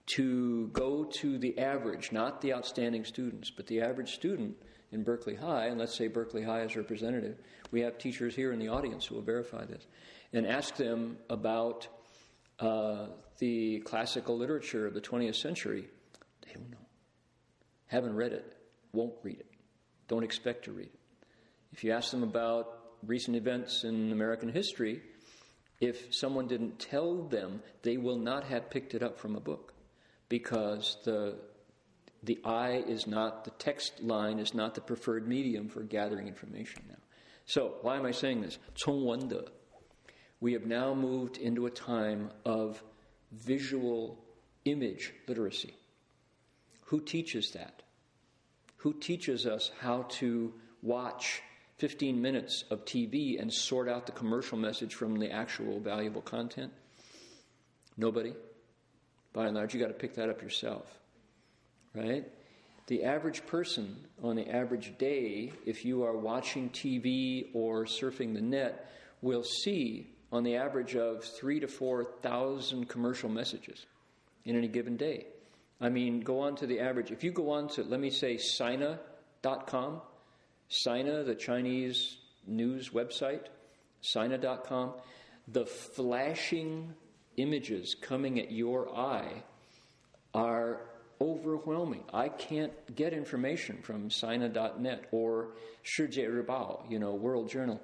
[SPEAKER 2] to go to the average, not the outstanding students, but the average student in Berkeley High, and let's say Berkeley High is representative. We have teachers here in the audience who will verify this, and ask them about uh, the classical literature of the 20th century, they don't know. Haven't read it, won't read it, don't expect to read it. If you ask them about recent events in American history, if someone didn't tell them, they will not have picked it up from a book because the the eye is not the text line is not the preferred medium for gathering information now. So, why am I saying this? 从文的 we have now moved into a time of visual image literacy. Who teaches that? Who teaches us how to watch 15 minutes of TV and sort out the commercial message from the actual valuable content? Nobody. By and large, you got to pick that up yourself. Right? The average person on the average day, if you are watching TV or surfing the net, will see on the average of three to four thousand commercial messages in any given day. I mean, go on to the average. If you go on to, let me say, Sina.com, Sina, the Chinese news website, Sina.com, the flashing images coming at your eye are overwhelming. I can't get information from Sina.net or Shijie Ribao, you know, World Journal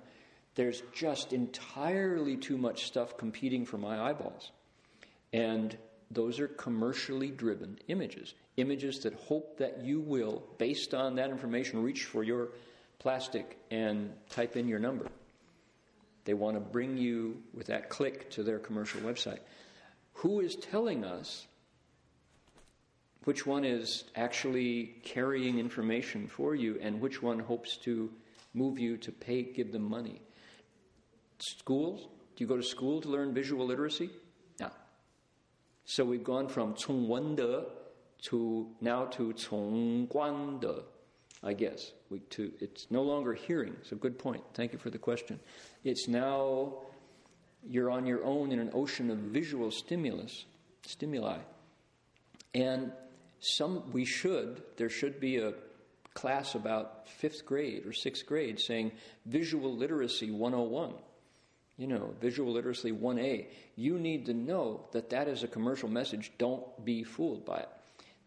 [SPEAKER 2] there's just entirely too much stuff competing for my eyeballs. And those are commercially driven images. Images that hope that you will, based on that information, reach for your plastic and type in your number. They want to bring you with that click to their commercial website. Who is telling us which one is actually carrying information for you and which one hopes to move you to pay, give them money? Schools? Do you go to school to learn visual literacy? No. So we've gone from 从文的 to now to 从观的, I guess. We, to, it's no longer hearing. It's a good point. Thank you for the question. It's now you're on your own in an ocean of visual stimulus, stimuli. And some we should, there should be a class about fifth grade or sixth grade saying visual literacy 101 you know, visual literacy 1A, you need to know that that is a commercial message. Don't be fooled by it.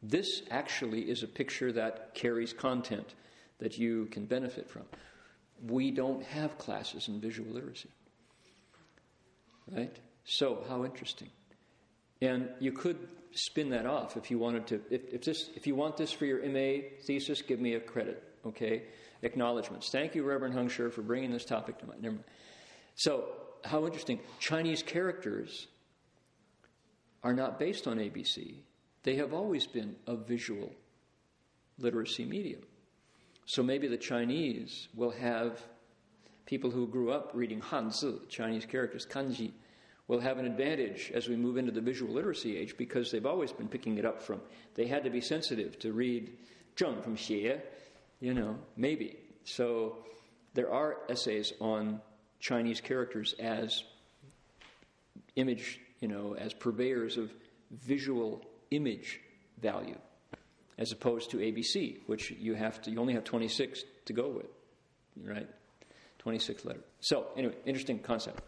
[SPEAKER 2] This actually is a picture that carries content that you can benefit from. We don't have classes in visual literacy. Right? So, how interesting. And you could spin that off if you wanted to. If, if, this, if you want this for your MA thesis, give me a credit, okay? Acknowledgments. Thank you, Reverend Hung Sher, for bringing this topic to mind. Never mind. So, how interesting. Chinese characters are not based on ABC, they have always been a visual literacy medium. So maybe the Chinese will have people who grew up reading Hanzi, Chinese characters, kanji, will have an advantage as we move into the visual literacy age because they've always been picking it up from. They had to be sensitive to read Zheng from Xie, you know, maybe. So there are essays on Chinese characters as image, you know, as purveyors of visual image value, as opposed to ABC, which you have to, you only have 26 to go with, right? 26 letter. So, anyway, interesting concept.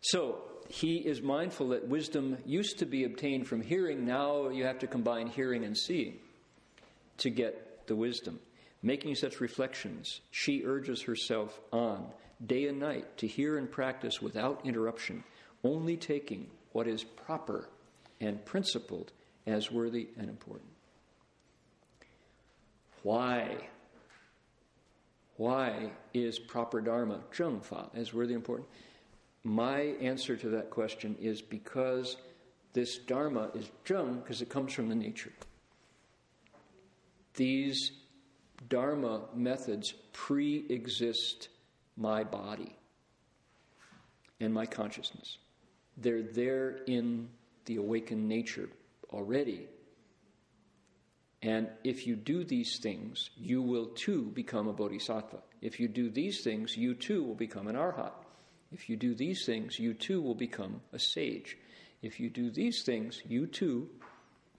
[SPEAKER 2] So, he is mindful that wisdom used to be obtained from hearing, now you have to combine hearing and seeing to get the wisdom. Making such reflections, she urges herself on day and night to hear and practice without interruption, only taking what is proper and principled as worthy and important. Why? Why is proper Dharma, Zhengfa, as worthy and important? My answer to that question is because this Dharma is Zheng because it comes from the nature. These Dharma methods pre exist my body and my consciousness. They're there in the awakened nature already. And if you do these things, you will too become a bodhisattva. If you do these things, you too will become an arhat. If you do these things, you too will become a sage. If you do these things, you too,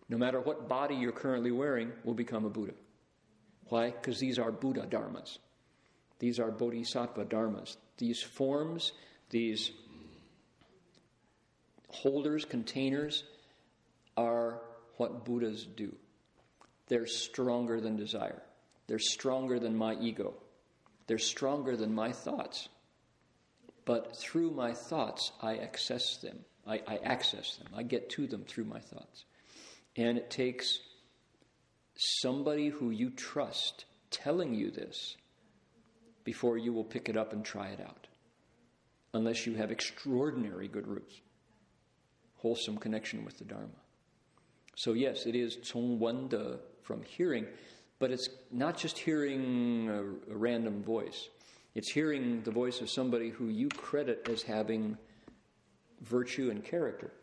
[SPEAKER 2] no matter what body you're currently wearing, will become a Buddha. Why? Because these are Buddha dharmas. These are bodhisattva dharmas. These forms, these holders, containers, are what Buddhas do. They're stronger than desire. They're stronger than my ego. They're stronger than my thoughts. But through my thoughts, I access them. I, I access them. I get to them through my thoughts. And it takes somebody who you trust telling you this before you will pick it up and try it out, unless you have extraordinary good roots, wholesome connection with the Dharma. So, yes, it is Cong Wen from hearing, but it's not just hearing a, a random voice. It's hearing the voice of somebody who you credit as having virtue and character.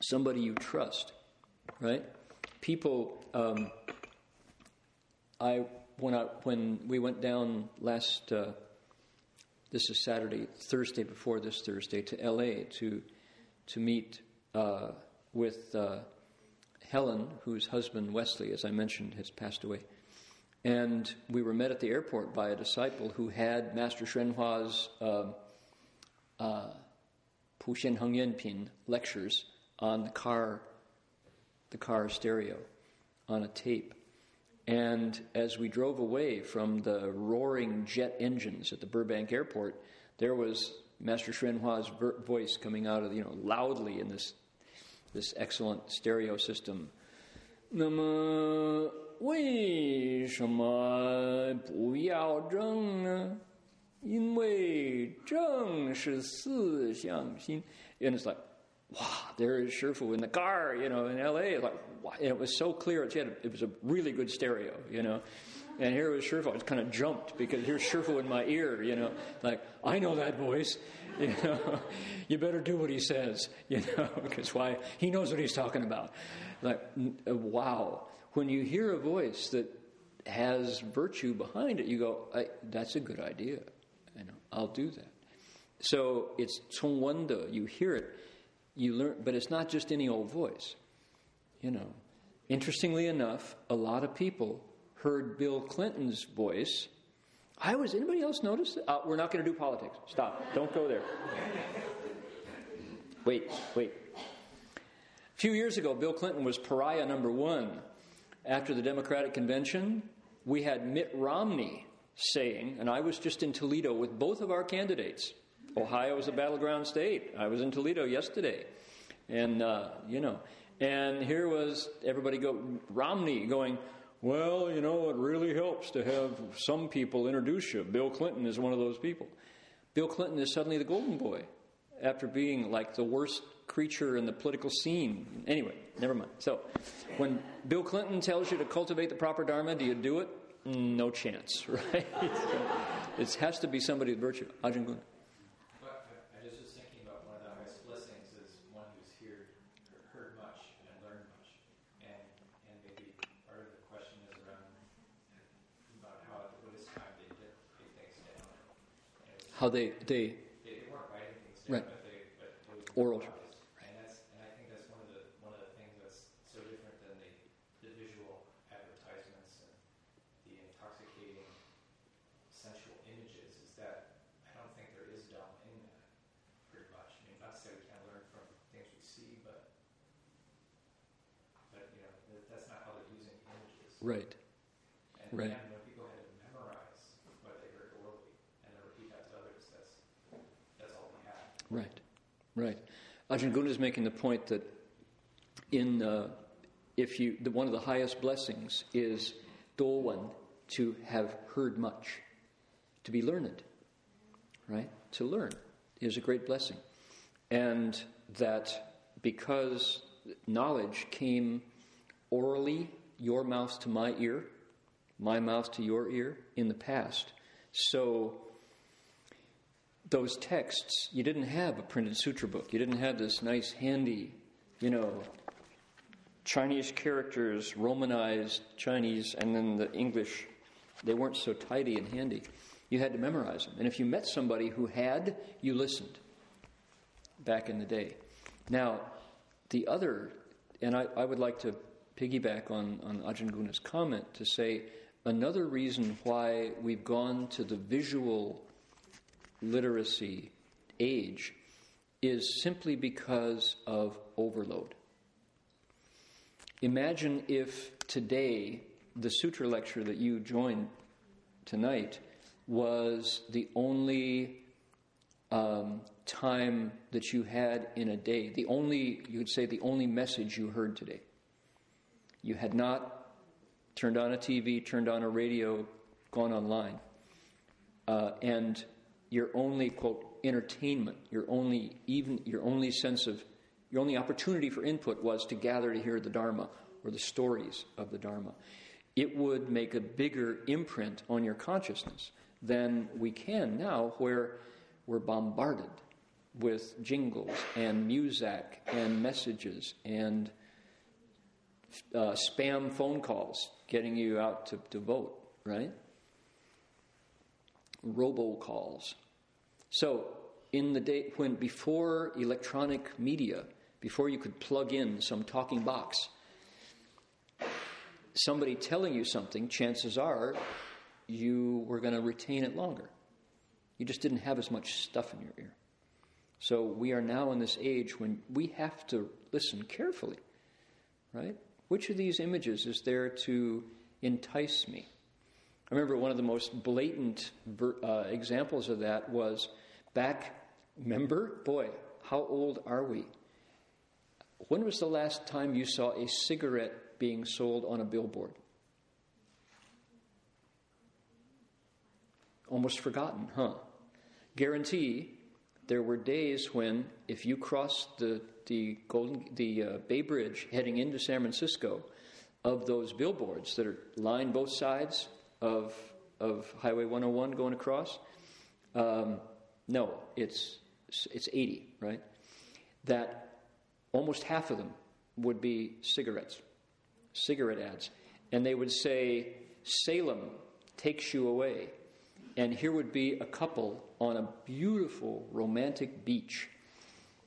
[SPEAKER 2] Somebody you trust, right? People, um, I when, I, when we went down last, uh, this is Saturday, Thursday before this Thursday, to LA to, to meet uh, with uh, Helen, whose husband Wesley, as I mentioned, has passed away. And we were met at the airport by a disciple who had Master Hsuanhua's uh, uh, Pu Xian Heng Yen Pin lectures on the car, the car stereo, on a tape. And as we drove away from the roaring jet engines at the Burbank airport, there was Master Hsuanhua's voice coming out of, you know, loudly in this, this excellent stereo system. 那么为什么不要正呢？因为正是四象心。And it's like, wow, there is Shifu in the car, you know, in LA. Like, and it was so clear. It, had, it was a really good stereo, you know. And here was Shifu. I kind of jumped because here's Shifu in my ear, you know. Like, I know that voice, [LAUGHS] you know. you better do what he says, [LAUGHS] you know, because why? He knows what he's talking about. Like, uh, wow. When you hear a voice that has virtue behind it, you go, that's a good idea. You know, I'll do that. So it's Wanda. You hear it you learn, but it's not just any old voice, you know. Interestingly enough, a lot of people heard Bill Clinton's voice. I was, anybody else notice? Uh, we're not going to do politics. Stop. Don't go there. Wait, wait. A few years ago, Bill Clinton was pariah number one. After the Democratic convention, we had Mitt Romney saying, and I was just in Toledo with both of our candidates. Ohio is a battleground state. I was in Toledo yesterday. And, uh, you know, and here was everybody go, Romney going, well, you know, it really helps to have some people introduce you. Bill Clinton is one of those people. Bill Clinton is suddenly the golden boy after being like the worst creature in the political scene. Anyway, never mind. So, when Bill Clinton tells you to cultivate the proper Dharma, do you do it? No chance, [LAUGHS] right? it has to be somebody with virtue. Ajahn Guna.
[SPEAKER 5] But I I was just thinking about one of the highest blessings is one who's here, heard much and learned much. And, and maybe part of the question is around about how at the Buddhist time they did write things down. And it was,
[SPEAKER 2] How they, they
[SPEAKER 5] they, they weren't writing things down,
[SPEAKER 2] Right.
[SPEAKER 5] but they, but
[SPEAKER 2] Oral.
[SPEAKER 5] memorized. And that's, and I think that's one of the, one of the things that's so different than the, the visual advertisements and the intoxicating sensual images is that I don't think there is Dhamma in that pretty much. I mean, not to say we can't learn from things we see, but, but, you know, that- that's not how they're using images.
[SPEAKER 2] right.
[SPEAKER 5] And
[SPEAKER 2] right.
[SPEAKER 5] again, when people had to memorize what they heard orally and then repeat that to others, that's, that's all we have.
[SPEAKER 2] Right, right. Ajahn Guna is making the point that in uh, if you the, one of the highest blessings is duo wen to have heard much, to be learned, right? To learn is a great blessing, and that because knowledge came orally, your mouth to my ear, my mouth to your ear in the past, so those texts, you didn't have a printed sutra book. You didn't have this nice, handy, you know, Chinese characters, Romanized Chinese, and then the English. They weren't so tidy and handy. You had to memorize them. And if you met somebody who had, you listened back in the day. Now, the other, and I, I would like to piggyback on, on Ajahn Guna's comment to say another reason why we've gone to the visual literacy age is simply because of overload. Imagine if today the sutra lecture that you joined tonight was the only um, time that you had in a day, the only, you could say, the only message you heard today. You had not turned on a TV, turned on a radio, gone online. Uh, and your only quote entertainment, your only even your only sense of your only opportunity for input was to gather to hear the Dharma or the stories of the Dharma. It would make a bigger imprint on your consciousness than we can now, where we're bombarded with jingles and music and messages and uh, spam phone calls getting you out to, to vote, right? Robocalls. So, in the day when before electronic media, before you could plug in some talking box, somebody telling you something, chances are you were going to retain it longer. You just didn't have as much stuff in your ear. So, we are now in this age when we have to listen carefully, right? Which of these images is there to entice me? I remember one of the most blatant uh, examples of that was back, remember? Boy, how old are we? When was the last time you saw a cigarette being sold on a billboard? Almost forgotten, huh? Guarantee there were days when, if you crossed the, the, Golden, the uh, Bay Bridge heading into San Francisco, of those billboards that are lined both sides of, of Highway 101 going across? Um, no, it's, it's 80, right? That almost half of them would be cigarettes, cigarette ads. And they would say, Salem takes you away. And here would be a couple on a beautiful romantic beach.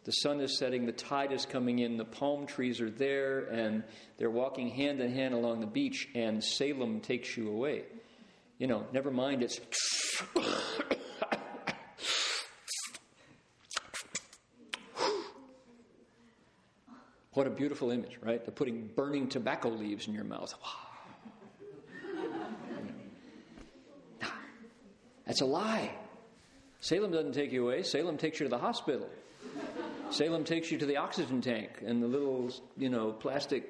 [SPEAKER 2] The sun is setting, the tide is coming in, the palm trees are there, and they're walking hand in hand along the beach, and Salem takes you away. You know, never mind, it's. What a beautiful image, right? They're putting burning tobacco leaves in your mouth. That's a lie. Salem doesn't take you away. Salem takes you to the hospital. Salem takes you to the oxygen tank and the little, you know, plastic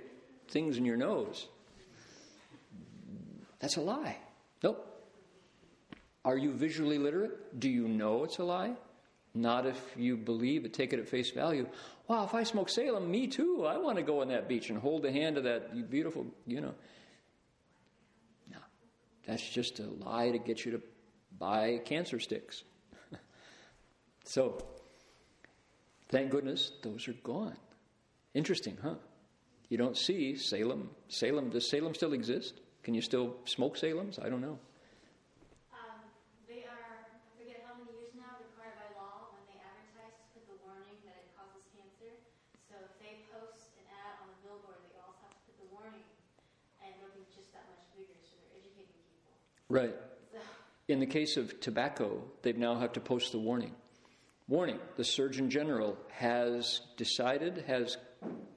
[SPEAKER 2] things in your nose. That's a lie. Nope. Are you visually literate? Do you know it's a lie? Not if you believe it, take it at face value. Wow, if I smoke Salem, me too. I want to go on that beach and hold the hand of that beautiful, you know. No, that's just a lie to get you to buy cancer sticks. [LAUGHS] so, thank goodness those are gone. Interesting, huh? You don't see Salem. Salem, does Salem still exist? Can you still smoke Salems? I don't know.
[SPEAKER 1] Um, they are, I forget how many years now, required by law when they advertise to put the warning that it causes cancer. So if they post an ad on the billboard, they also have to put the warning, and they'll be just that much bigger. So they're educating people.
[SPEAKER 2] Right.
[SPEAKER 1] So [LAUGHS]
[SPEAKER 2] In the case of tobacco, they've now have to post the warning. Warning the Surgeon General has decided, has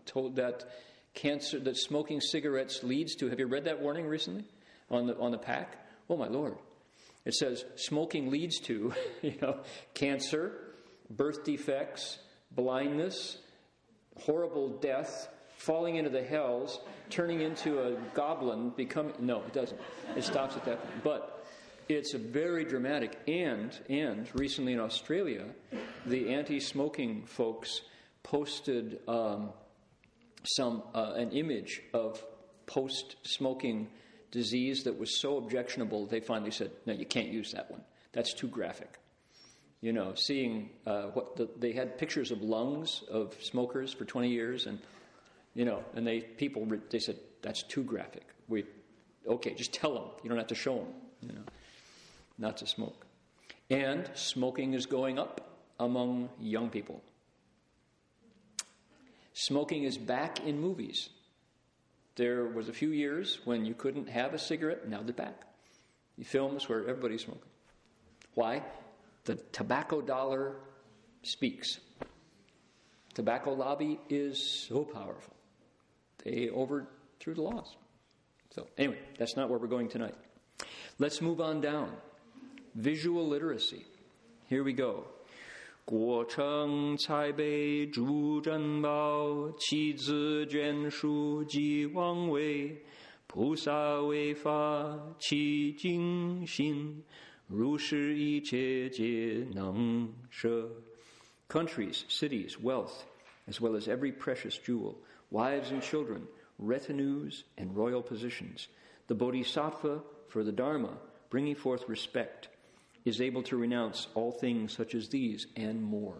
[SPEAKER 2] told that cancer, that smoking cigarettes leads to. Have you read that warning recently on the, on the pack? Oh, my Lord. It says smoking leads to, [LAUGHS] you know, cancer, birth defects, blindness, horrible death, falling into the hells, turning into a goblin, becoming. No, it doesn't. It stops at that point. But it's a very dramatic. And and recently in Australia, the anti-smoking folks posted um, some uh, an image of post-smoking disease that was so objectionable. They finally said, "No, you can't use that one. That's too graphic." You know, seeing uh, what the, they had pictures of lungs of smokers for 20 years, and you know, and they people they said that's too graphic. We okay, just tell them. You don't have to show them. You know, not to smoke. And smoking is going up among young people. Smoking is back in movies. There was a few years when you couldn't have a cigarette. Now they're back. The films where everybody's smoking. Why? The tobacco dollar speaks. Tobacco lobby is so powerful. They overthrew the laws. So, anyway, that's not where we're going tonight. Let's move on down. Visual literacy. Here we go. 国城才被主珍宝，妻子眷属及王位，菩萨为法其精心，如是一切皆能舍。Countries, cities, wealth, as well as every precious jewel, wives and children, retinues, and royal positions. The Bodhisattva, for the Dharma, bringing forth respect, is able to renounce all things such as these and more.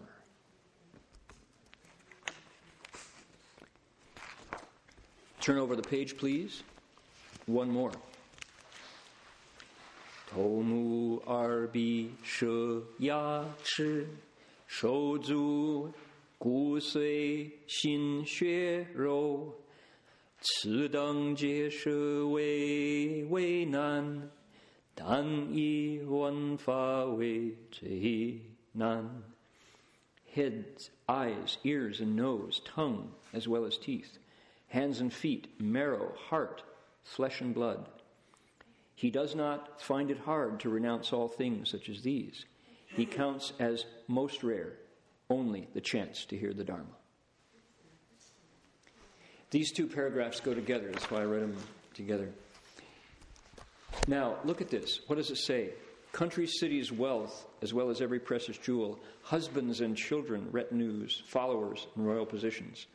[SPEAKER 2] Turn over the page, please. One more. Tomu arbi shu ya chi shou zu gu sui xin xue rou ci dang jie shi wei wei nan Dan yi wan fa wei he nan. Heads, eyes, ears, and nose, tongue, as well as teeth, hands and feet, marrow, heart, flesh and blood. He does not find it hard to renounce all things such as these. He counts as most rare only the chance to hear the Dharma. These two paragraphs go together, that's why I read them together. Now, look at this. What does it say? Country, cities, wealth, as well as every precious jewel, husbands and children, retinues, followers, and royal positions.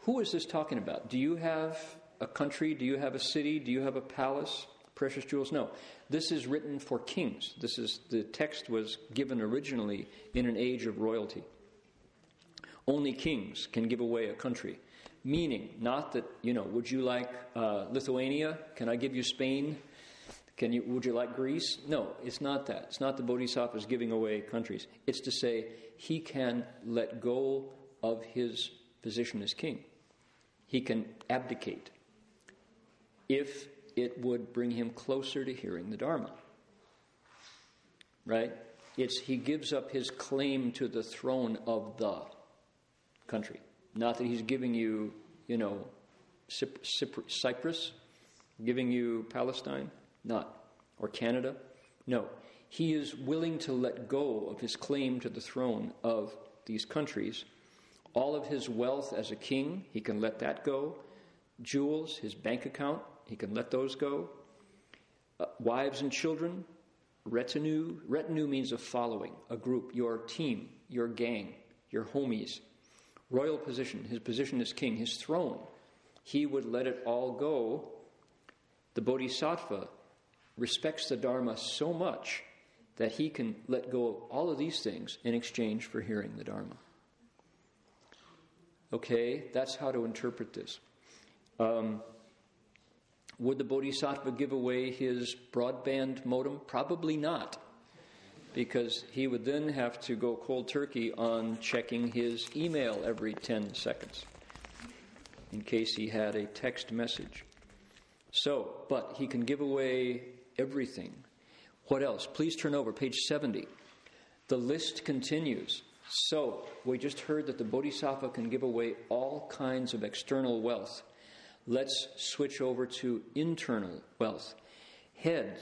[SPEAKER 2] Who is this talking about? Do you have a country? Do you have a city? Do you have a palace? Precious jewels? No. This is written for kings. This is the text was given originally in an age of royalty. Only kings can give away a country. Meaning, not that, you know, would you like uh, Lithuania? Can I give you Spain? Can you, would you like Greece? No, it's not that. It's not the Bodhisattva's giving away countries. It's to say he can let go of his position as king. He can abdicate if it would bring him closer to hearing the Dharma. Right? It's he gives up his claim to the throne of the country. Not that he's giving you, you know, Cyprus, giving you Palestine, not, or Canada. No, he is willing to let go of his claim to the throne of these countries. All of his wealth as a king, he can let that go. Jewels, his bank account, he can let those go. Uh, wives and children, retinue. Retinue means a following, a group, your team, your gang, your homies. Royal position, his position as king, his throne. He would let it all go. The Bodhisattva respects the Dharma so much that he can let go of all of these things in exchange for hearing the Dharma. Okay, that's how to interpret this. Um, would the Bodhisattva give away his broadband modem? Probably not, because he would then have to go cold turkey on checking his email every 10 seconds in case he had a text message. So, but he can give away everything. What else? Please turn over, page 70. The list continues. So, we just heard that the Bodhisattva can give away all kinds of external wealth. Let's switch over to internal wealth. Head,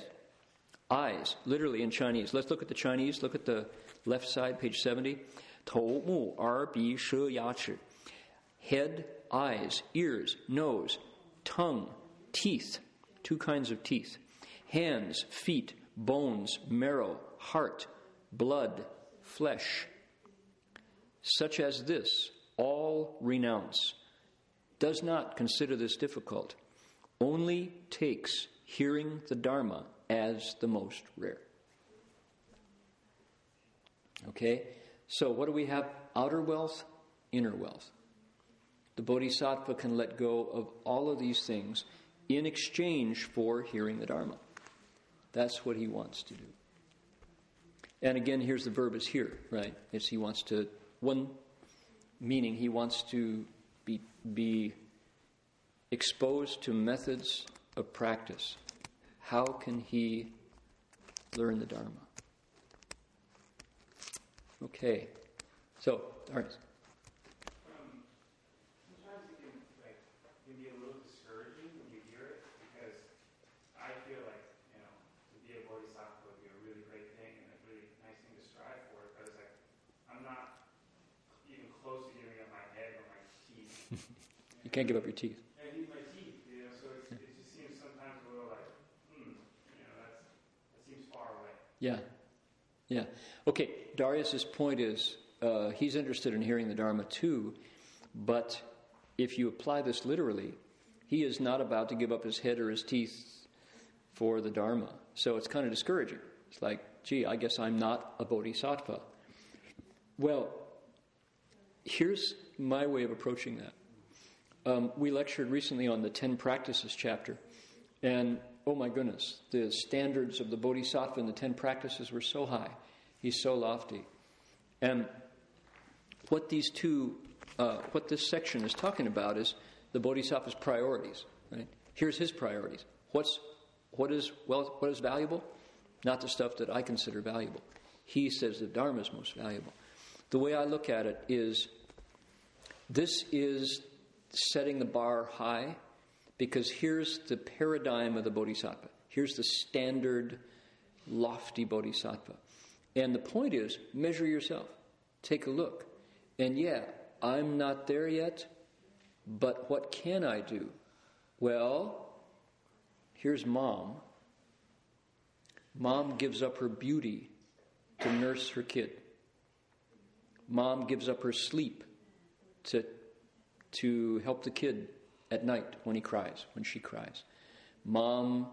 [SPEAKER 2] eyes, literally in Chinese. Let's look at the Chinese. Look at the left side, page 70. 头目耳鼻舌牙齿 head, eyes, ears, nose, tongue, teeth, two kinds of teeth, hands, feet, bones, marrow, heart, blood, flesh. Such as this, all renounce. Does not consider this difficult, only takes hearing the Dharma as the most rare. Okay? So, what do we have? Outer wealth, inner wealth. The Bodhisattva can let go of all of these things in exchange for hearing the Dharma. That's what he wants to do. And again, here's the verb is here, right? It's he wants to, one meaning, he wants to be, be exposed to methods of practice. How can he learn the Dharma? Okay, so, Ernest. [LAUGHS] You can't give up your teeth.
[SPEAKER 3] I need my teeth, you know, so it just seems sometimes a little like, hmm, you know, that's, that seems far away.
[SPEAKER 2] Yeah. Yeah. Okay, Darius's point is uh, he's interested in hearing the Dharma too, but if you apply this literally, he is not about to give up his head or his teeth for the Dharma. So it's kind of discouraging. It's like, gee, I guess I'm not a bodhisattva. Well, here's my way of approaching that. Um, we lectured recently on the Ten Practices chapter, and oh my goodness, the standards of the Bodhisattva and the Ten Practices were so high. He's so lofty. And what these two, uh, what this section is talking about is the Bodhisattva's priorities. Right? Here's his priorities. What's what is well, what is valuable? Not the stuff that I consider valuable. He says the Dharma is most valuable. The way I look at it is this is setting the bar high because here's the paradigm of the bodhisattva. Here's the standard, lofty bodhisattva. And the point is measure yourself, take a look. And yeah, I'm not there yet, but what can I do? Well, here's mom. Mom gives up her beauty to nurse her kid. Mom gives up her sleep to to help the kid at night when he cries, when she cries. Mom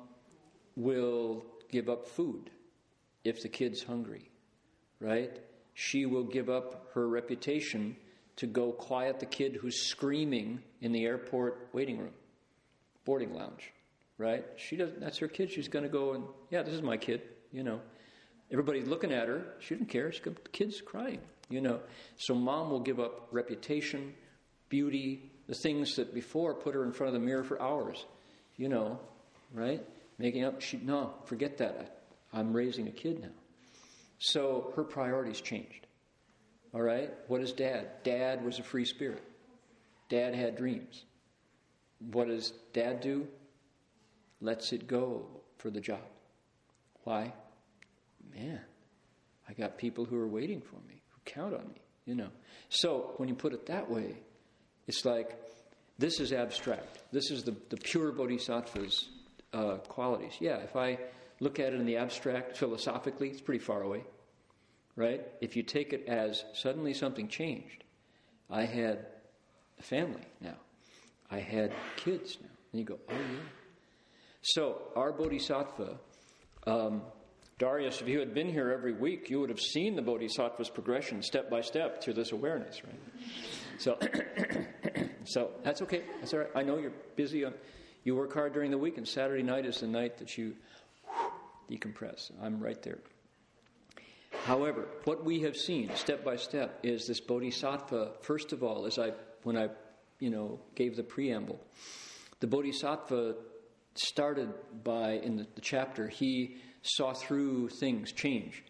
[SPEAKER 2] will give up food if the kid's hungry, right? She will give up her reputation to go quiet the kid who's screaming in the airport waiting room, boarding lounge, right? She doesn't, that's her kid. She's going to go and yeah, this is my kid. You know, everybody's looking at her. She doesn't care. She, the kid's crying. You know, so mom will give up reputation, beauty, the things that before put her in front of the mirror for hours. You know, right? Making up. She no, forget that. I, I'm raising a kid now. So her priorities changed. All right? What is dad? Dad was a free spirit. Dad had dreams. What does dad do? Lets it go for the job. Why? Man, I got people who are waiting for me, who count on me, you know. So when you put it that way, it's like this is abstract. This is the, the pure bodhisattva's uh, qualities. Yeah, if I look at it in the abstract philosophically, it's pretty far away, right? If you take it as suddenly something changed, I had a family now, I had kids now, and you go, oh yeah. So our bodhisattva, um, Darius, if you had been here every week, you would have seen the bodhisattva's progression step by step through this awareness, right? So, [CLEARS THROAT] so that's okay. That's all right. I know you're busy. On, you work hard during the week, and Saturday night is the night that you decompress. I'm right there. However, what we have seen step by step is this bodhisattva. First of all, as I when I, you know, gave the preamble, the bodhisattva started by in the, the chapter he saw through things change.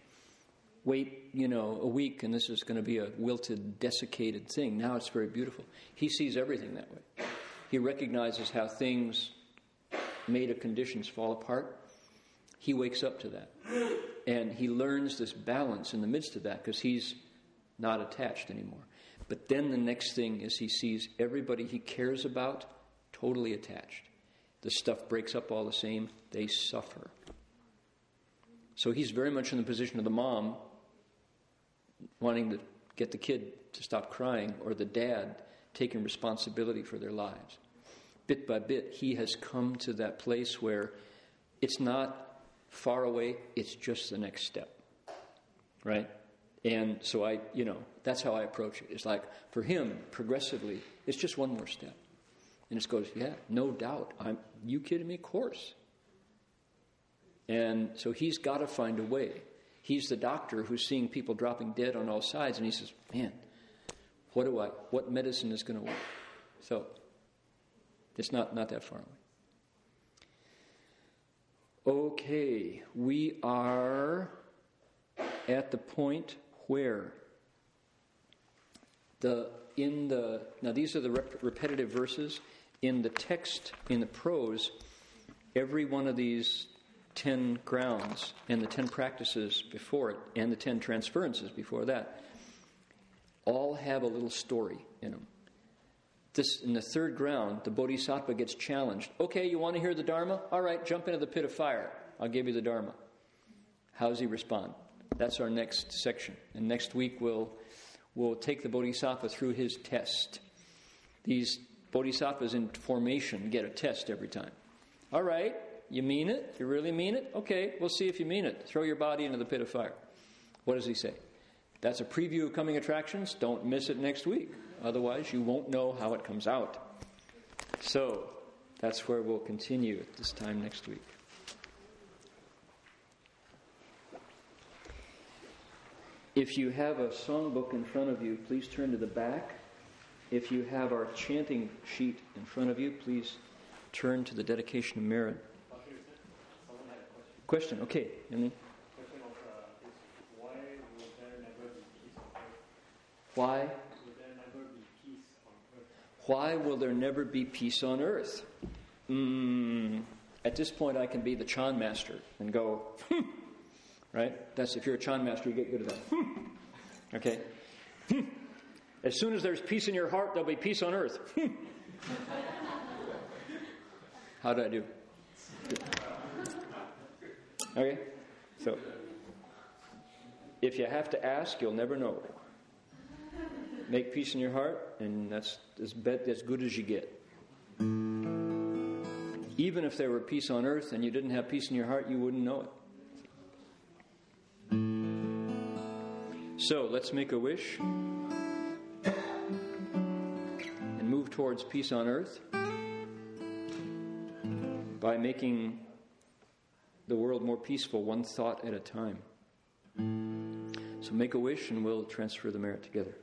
[SPEAKER 2] Wait, you know, a week, and this is going to be a wilted, desiccated thing. Now it's very beautiful. He sees everything that way. He recognizes how things made of conditions fall apart he wakes up to that. And he learns this balance in the midst of that because he's not attached anymore. But then the next thing is he sees everybody he cares about totally attached. The stuff breaks up all the same, they suffer. So he's very much in the position of the mom wanting to get the kid to stop crying or the dad taking responsibility for their lives. Bit by bit, he has come to that place where it's not far away, it's just the next step. Right? And so I, you know, that's how I approach it. It's like for him, progressively, it's just one more step. And it goes, yeah, no doubt. I'm you kidding me? Of course. And so he's got to find a way. He's the doctor who's seeing people dropping dead on all sides, and he says, Man, what do I what medicine is going to work? So it's not, not that far away. Okay, we are at the point where the in the now these are the rep- repetitive verses in the text in the prose every one of these 10 grounds and the 10 practices before it and the 10 transferences before that all have a little story in them this, in the third ground, the bodhisattva gets challenged. Okay, you want to hear the Dharma? All right, jump into the pit of fire. I'll give you the Dharma. How does he respond? That's our next section. And next week, we'll, we'll take the bodhisattva through his test. These bodhisattvas in formation get a test every time. All right, you mean it? You really mean it? Okay, we'll see if you mean it. Throw your body into the pit of fire. What does he say? That's a preview of coming attractions. Don't miss it next week. Otherwise, you won't know how it comes out. So, that's where we'll continue at this time next week. If you have a songbook in front of you, please turn to the back. If you have our chanting sheet in front of you, please turn to the dedication of merit. Question, okay, Emily. Why will there never be peace? why will there never be peace on earth? Mm, at this point, I can be the Chan master and go, hmm. right? That's if you're a Chan master, you get good at that. Hmm. Okay? Hmm. As soon as there's peace in your heart, there'll be peace on earth. Hmm. How did I do? Okay? So, if you have to ask, you'll never know make peace in your heart, and that's as, as good as you get. Even if there were peace on earth and you didn't have peace in your heart, you wouldn't know it. So let's make a wish and move towards peace on earth. by making the world more peaceful, one thought at a time. So make a wish and we'll transfer the merit together.